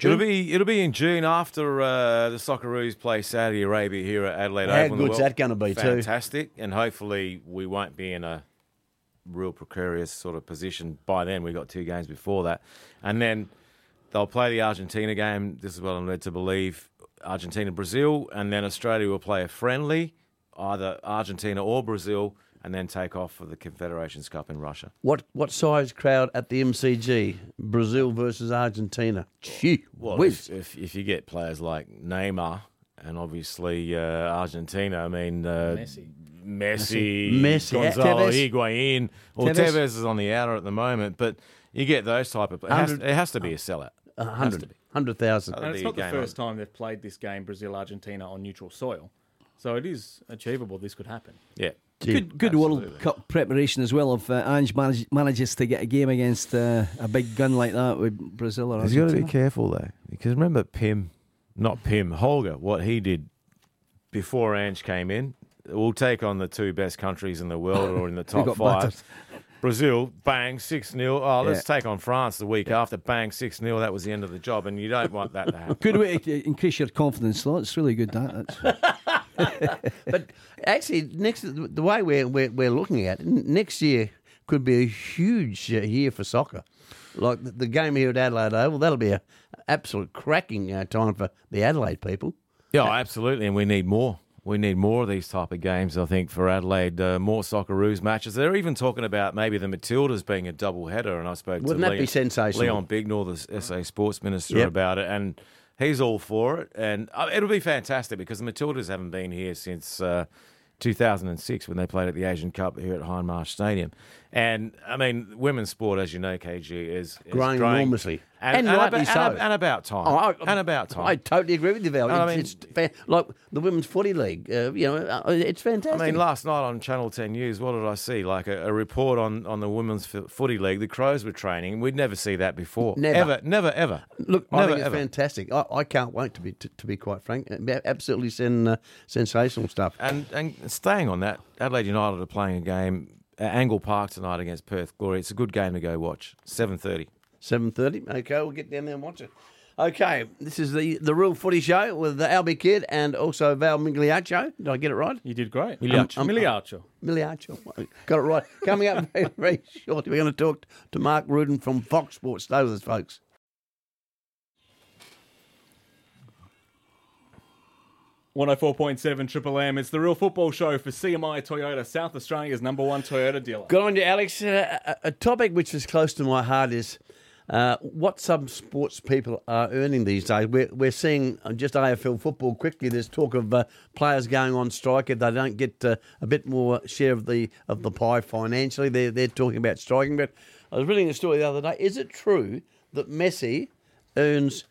It'll be it'll be in June after uh, the Socceroos play Saudi Arabia here at Adelaide How Open. good's that gonna be too? Fantastic, and hopefully we won't be in a real precarious sort of position by then. We got two games before that, and then they'll play the Argentina game. This is what I'm led to believe: Argentina Brazil, and then Australia will play a friendly, either Argentina or Brazil, and then take off for the Confederations Cup in Russia. What what size crowd at the MCG? Brazil versus Argentina. Gee Well, if, if if you get players like Neymar and obviously uh, Argentina, I mean uh, Messi. Messi, Messi. Gonzalo Tevez. Higuain, well Tevez. Tevez is on the outer at the moment, but you get those type of. It has, it has to be a sellout. A It hundred, hundred thousand. And it's not the first on- time they've played this game, Brazil Argentina, on neutral soil. So it is achievable this could happen. Yeah, Good, good World Cup preparation as well. If uh, Ange manage, manages to get a game against uh, a big gun like that with Brazil or He's got to be careful though, because remember Pim, not Pim, Holger, what he did before Ange came in. We'll take on the two best countries in the world or in the top five. battered. Brazil, bang, 6 0. Oh, let's Yeah. take on France the week after, bang, 6 0. That was the end of the job, and you don't want that to happen. Good way to increase your confidence, though. It's really good. That That's, But actually, next the way we're we're, we're looking at it, next year could be a huge uh, year for soccer. Like the, the game here at Adelaide Oval, that'll be an absolute cracking uh, time for the Adelaide people. Yeah, absolutely, and we need more. We need more of these type of games, I think, for Adelaide. Uh, more Socceroos matches. They're even talking about maybe the Matildas being a double header, and I spoke Wouldn't to that Leon, be sensational? Leon Bignell, the SA Sports Minister, Yep. about it, and he's all for it. And uh, it'll be fantastic because the Matildas haven't been here since uh, 2006 when they played at the Asian Cup here at Hindmarsh Stadium. And I mean, women's sport, as you know, KG is, is Growing enormously. and, And and rightly about, so. and, and about time, Oh, I- and about time. I totally agree with you, Val. I mean- it's fa- like the women's footy league. Uh, you know, uh, it's fantastic. I mean, last night on Channel 10 News, what did I see? Like a, a report on, on the Women's F- Footy League. The Crows were training. We'd never see that before. Never. Ever. Never, ever. Look, I never, think it's ever. fantastic. I, I can't wait to be to, to be quite frank. Uh, Absolutely sen, uh, sensational stuff. And, and staying on that, Adelaide United are playing a game at Angle Park tonight against Perth Glory. It's a good game to go watch. 7.30. Seven thirty. Okay, we'll get down there and watch it. Okay, this is the the real footy show with the Albie Kidd and also Val Migliaccio. Did I get it right? You did great. Miliaccio. Um, Miliaccio. Migliaccio. Got it right. Coming up very, very shortly, we're going to talk to Mark Rudan from Fox Sports. Stay with us, folks. One hundred four point seven Triple M. It's the real football show for CMI Toyota, South Australia's number one Toyota dealer. Good on you, Alex. Uh, a, topic which is close to my heart is uh, what some sports people are earning these days. We're, we're seeing just AFL football quickly. There's talk of uh, players going on strike if they don't get uh, a bit more share of the of the pie financially. They're they're talking about striking. But I was reading a story the other day. Is it true that Messi earns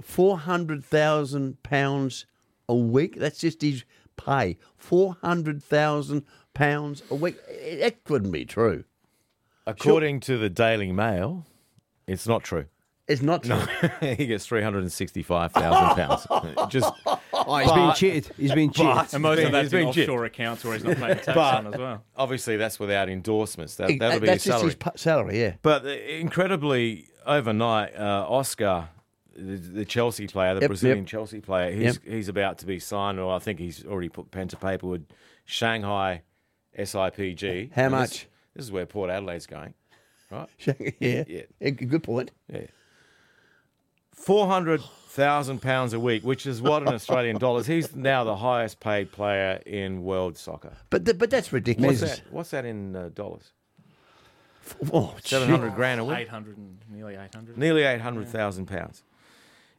four hundred thousand pounds a week? That's just his pay. Four hundred thousand pounds a week. That couldn't be true. According to the Daily Mail, it's not true. It's not true. he gets £365,000. Just oh, he's being cheated. He's being cheated. And most of that's been in jipped. offshore accounts where he's not paying tax But- on as well. obviously that's without endorsements. That, It- that'll be that's his just salary. his salary, yeah. But uh, incredibly, overnight, uh, Oscar, the, the Chelsea player, the Yep, Brazilian yep. Chelsea player, he's he's about to be signed, or I think he's already put pen to paper with Shanghai SIPG. How And much? This, is where Port Adelaide's going, right? yeah. Yeah. Yeah, Good point. Yeah. Four hundred thousand pounds a week, which is what in Australian dollars. He's now the highest paid player in world soccer. But th- but that's What's ridiculous. that? What's that in uh, dollars? Oh, Seven hundred grand a week. Eight hundred and nearly eight hundred. Nearly eight hundred thousand pounds.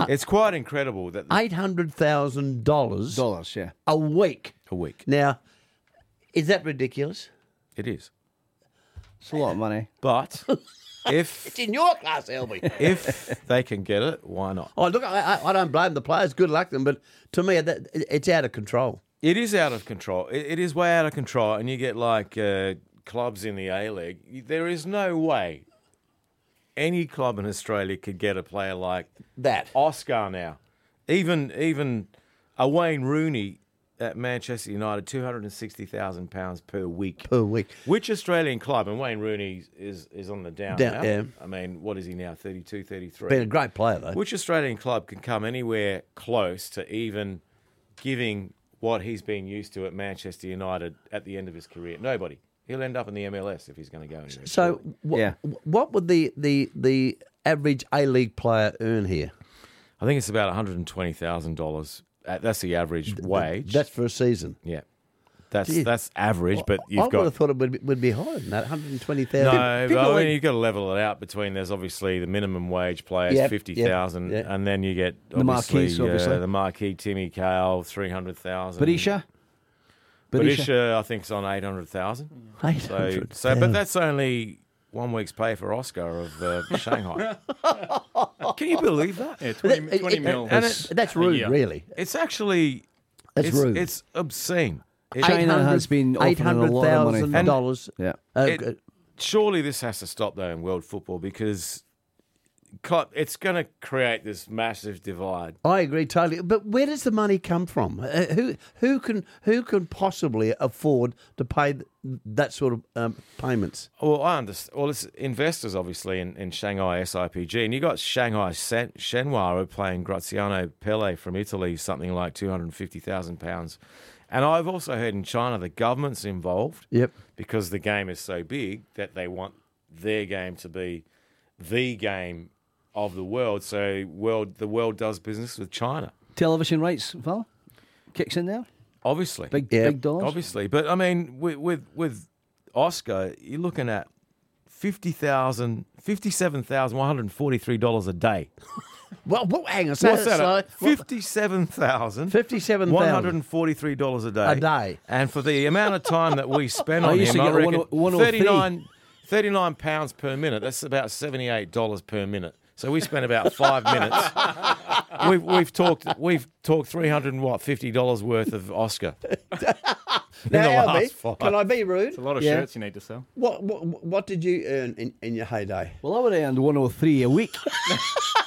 It's quite incredible that eight hundred thousand dollars Dollars, yeah. a week. a week Now, is that ridiculous? it is. It's a lot of money. But if It's in your class, Albie. if they can get it, why not? oh, look, I, I, I don't blame the players. Good luck to them, but to me, that, it's out of control. It is out of control. It, it is way out of control, and you get like uh, clubs in the A League. There is no way any club in Australia could get a player like That Oscar now. Even even a Wayne Rooney at Manchester United, two hundred and sixty thousand pounds per week. Per week. Which Australian club? And Wayne Rooney is is on the down, Down, now. yeah. I mean, what is he now? 32, 33? Been a great player though. Which Australian club can come anywhere close to even giving what he's been used to at Manchester United at the end of his career? Nobody. He'll end up in the MLS if he's going to go anywhere. So, wh- Yeah. what would the, the the average A League player earn here? I think it's about one hundred and twenty thousand dollars. That's the average wage. That's for a season. yeah, that's Gee. that's average. But I you've would got have thought it would be, would be higher than that. One hundred twenty no. thousand. I mean, you've got to level it out between. There's obviously the minimum wage players, Yep, fifty thousand, yep, yep. and then you get The obviously, marquees, obviously. Uh, the marquee Timmy Cahill, three hundred thousand. Berisha? Berisha, I think, is on eight hundred thousand. So, so, but that's only one week's pay for Oscar of uh, Shanghai. Can you believe that? Yeah, 20, 20 mil. and it- that's rude, really. It's actually That's it's, rude. It's obscene. China has been offering eight a hundred lot of money. thousand dollars. Yeah. Uh, surely this has to stop though in world football because co- it's going to create this massive divide. I agree totally. But where does the money come from? Uh, who who can who can possibly afford to pay that sort of um, payments? Well, I understand. Well, it's investors obviously in, in Shanghai SIPG, and you got Shanghai Sen- Shenhua playing Graziano Pellè from Italy, something like two hundred and fifty thousand pounds. And I've also heard in China the government's involved. Yep. Because the game is so big that they want their game to be the game of the world. So world the world does business with China. Television rights, fella? Kicks in there? Obviously. Big, Yeah. big dollars? Obviously, but I mean, with with, with Oscar, you're looking at fifty thousand, fifty-seven thousand one hundred forty-three dollars a day. Well, well hang on. So, What's that? so- Fifty-seven thousand. Fifty-seven One thousand. hundred and forty-three dollars a day. A day. and for the amount of time that we spend I on used him, to I get a reckon 10- 103. 39, 39 pounds per minute. That's about seventy-eight dollars per minute. So we spent about five minutes. We've, we've talked we've talked three hundred and what fifty dollars worth of Oscar. in Now, the Albie, last five. can I be rude? It's a lot of Yeah. shirts you need to sell. What, what what did you earn in, in your heyday? Well, I would have earned 103 a week,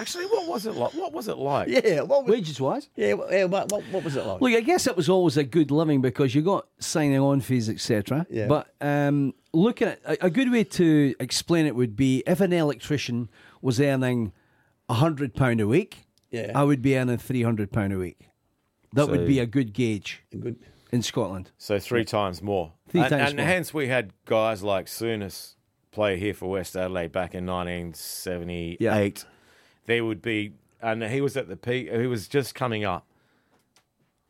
Actually, what was it like? What was it like? Yeah, what was, wages wise. yeah, what, yeah, what, what, what was it like? Look, I guess it was always a good living because you got signing on fees, etc. Yeah. But um, looking at a, a good way to explain it would be if an electrician was earning hundred pound a week, Yeah. I would be earning three hundred pound a week. That So- would be a good gauge Good. in Scotland. So three times more. Three and, times and more. hence we had guys like Souness play here for West Adelaide back in 1978. Yeah. There would be, and he was at the peak. He was just coming up.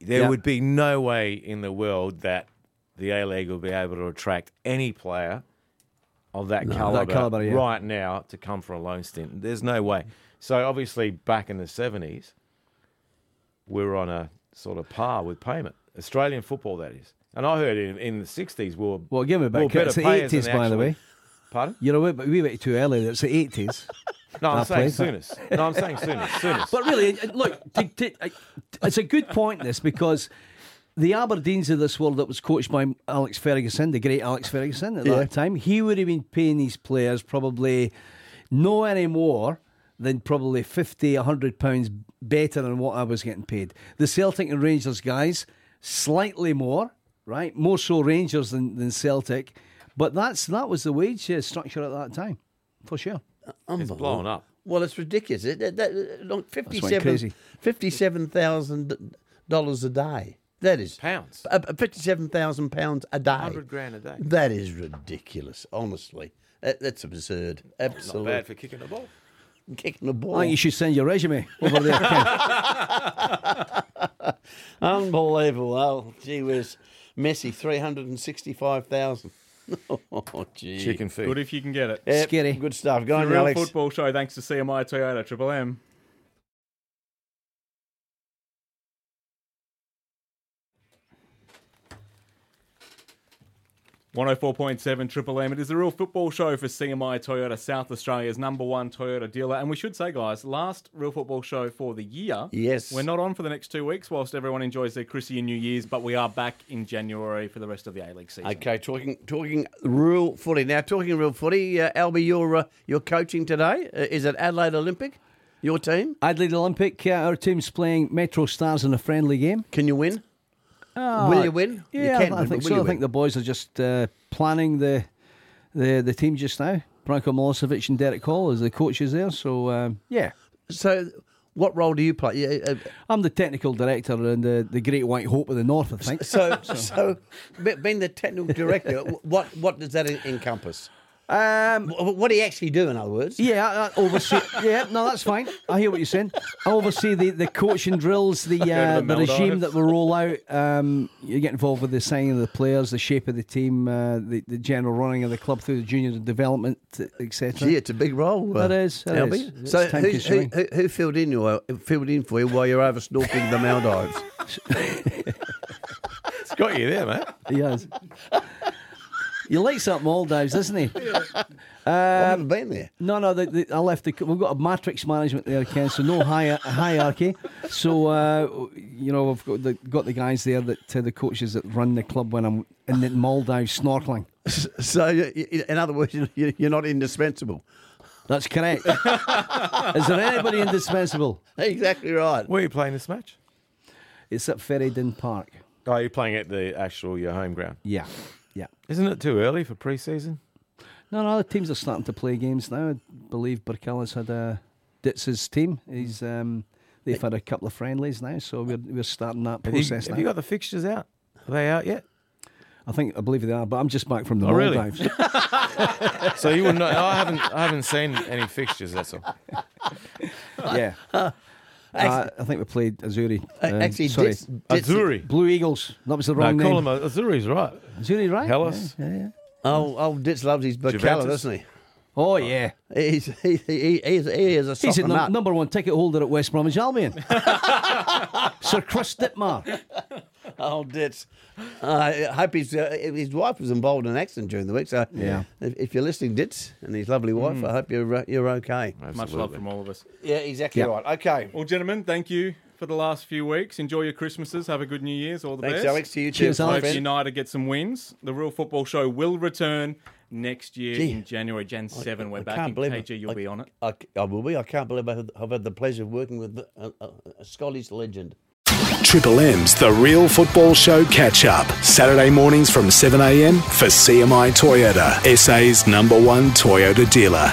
There Yeah. would be no way in the world that the A League will be able to attract any player of that that caliber, calibre, yeah. right now to come for a loan stint. There's no way. So obviously, back in the 70s, we were on a sort of par with payment. Australian football, that is. And I heard in, in the 60s, we were, Well, give me we back. It's the eighties, by the way. Pardon? You know, bit, wee bit too early. It's the eighties. No, I'm saying played Sooners. No, I'm saying soonest. Sooners. But really, uh, look, to, to, uh, it's a good point, this, because the Aberdeens of this world that was coached by Alex Ferguson, the great Alex Ferguson at Yeah. that time, he would have been paying these players probably no any more than probably 50, 100 pounds better than what I was getting paid. The Celtic and Rangers guys, slightly more, right? More so Rangers than, than Celtic. But that's that was the wage uh, structure at that time, for sure. It's blown up. Well, it's ridiculous. It, that, that, look, went 57 crazy. $57,000 a day. That is Pounds. uh, fifty-seven thousand pounds a day. 100 grand a day. That is ridiculous. Honestly, that, that's absurd. Absolutely. Not Absolutely, bad for kicking the ball. kicking the ball. I think you should send your resume over there. Unbelievable. Oh, gee whiz. Messi, 365,000. oh, gee. Chicken feet. Good if you can get it. Eh, yep, Scary. Good stuff. Go The on, Real Alex. Football Show, thanks to CMI Toyota Triple M. One hundred four point seven Triple M. It is the real football show for CMI Toyota, South Australia's number one Toyota dealer. And we should say, guys, last real football show for the year. Yes. We're not on for the next two weeks whilst everyone enjoys their Chrissy and New Year's, but we are back in January for the rest of the A League season. Okay, talking talking real footy. Now, talking real footy, uh, Albie, you're, uh, you're coaching today. Uh, is it Adelaide Olympic? Your team? Adelaide Olympic. Uh, our team's playing Metro Stars in a friendly game. Can you win? Uh, will you win? Yeah, you can I win, think will so. I think the boys are just uh, planning the the the team just now. Branko Milosevic and Derek Hall as the coaches there. So um, yeah. So, what role do you play? Yeah, uh, I'm the technical director and the, the Great White Hope of the North. I think. So, so, be- being the technical director, what what does that encompass? Um, Wh- What do you actually do, in other words? Yeah, I, I oversee. yeah, no, that's fine. I hear what you're saying. I oversee the, the coaching drills, the uh, the the regime that we roll out. Um, you get involved with the signing of the players, the shape of the team, uh, the the general running of the club through the junior development, etc. Gee, it's a big role. uh, It is, it Albie. is. So, It's time who's- who, who, who filled in your filled in for you while you're over snorkeling the Maldives? It's got you there, mate. He has. You like something Maldives, doesn't he? I haven't been there. No, no. The, the, I left. The, we've got a matrix management there, Ken. So no hi- hierarchy. So uh, you know, we've got the, got the guys there that uh, the coaches that run the club when I'm in the Maldives snorkeling. So, y- y- in other words, you- you're not indispensable. That's correct. Is there anybody indispensable? Exactly right. Where are you playing this match? It's at Ferryden Park. Oh, you're playing at the actual your home ground. Yeah, yeah. Isn't it too early for pre-season? No, no. The teams are starting to play games now. I believe Birkalla's had a Ditz's team. He's um, they've had a couple of friendlies now, so we're we're starting that Have you, process have now. you got the fixtures out? Are they out yet? I think I believe they are, but I'm just back from the Oh, really? Maldives. So you wouldn't know. I haven't. I haven't seen any fixtures. That's all. yeah. Uh, I think we played Azzurri. Uh, Um, actually, sorry, Ditz- Ditz- Azzurri. Blue Eagles. That was the No, wrong call name. him Azzurri's right. Azzurri, right? Hellas. Yeah, yeah, yeah. Oh, oh, Ditz loves his Birkalla, Juventus. doesn't he? Oh yeah. He's, he, he, he's, he is a He's soccer the num- number one ticket holder at West Bromwich Albion. Sir Chris Dittmar. Oh, Ditz. Uh, I hope his, uh, his wife was involved in an accident during the week. So, Yeah. if, if you're listening, Ditz, and his lovely wife, I hope you're uh, you're okay. Much love from all of us. Yeah, exactly Yeah. right. Okay. Well, gentlemen, thank you for the last few weeks. Enjoy your Christmases. Have a good New Year's. All the Thanks, best. Thanks, Alex. To you too. Cheers, my Alex. Hope. United get some wins. The Real Football Show will return next year Gee. in January, Jan 7. We're I back can't in believe KG. it. You'll I- be on it. I, I will be. I can't believe I've, I've had the pleasure of working with a, a, a Scottish legend. Triple M's The Real Football Show catch up. Saturday mornings from 7am for CMI Toyota, SA's number one Toyota dealer.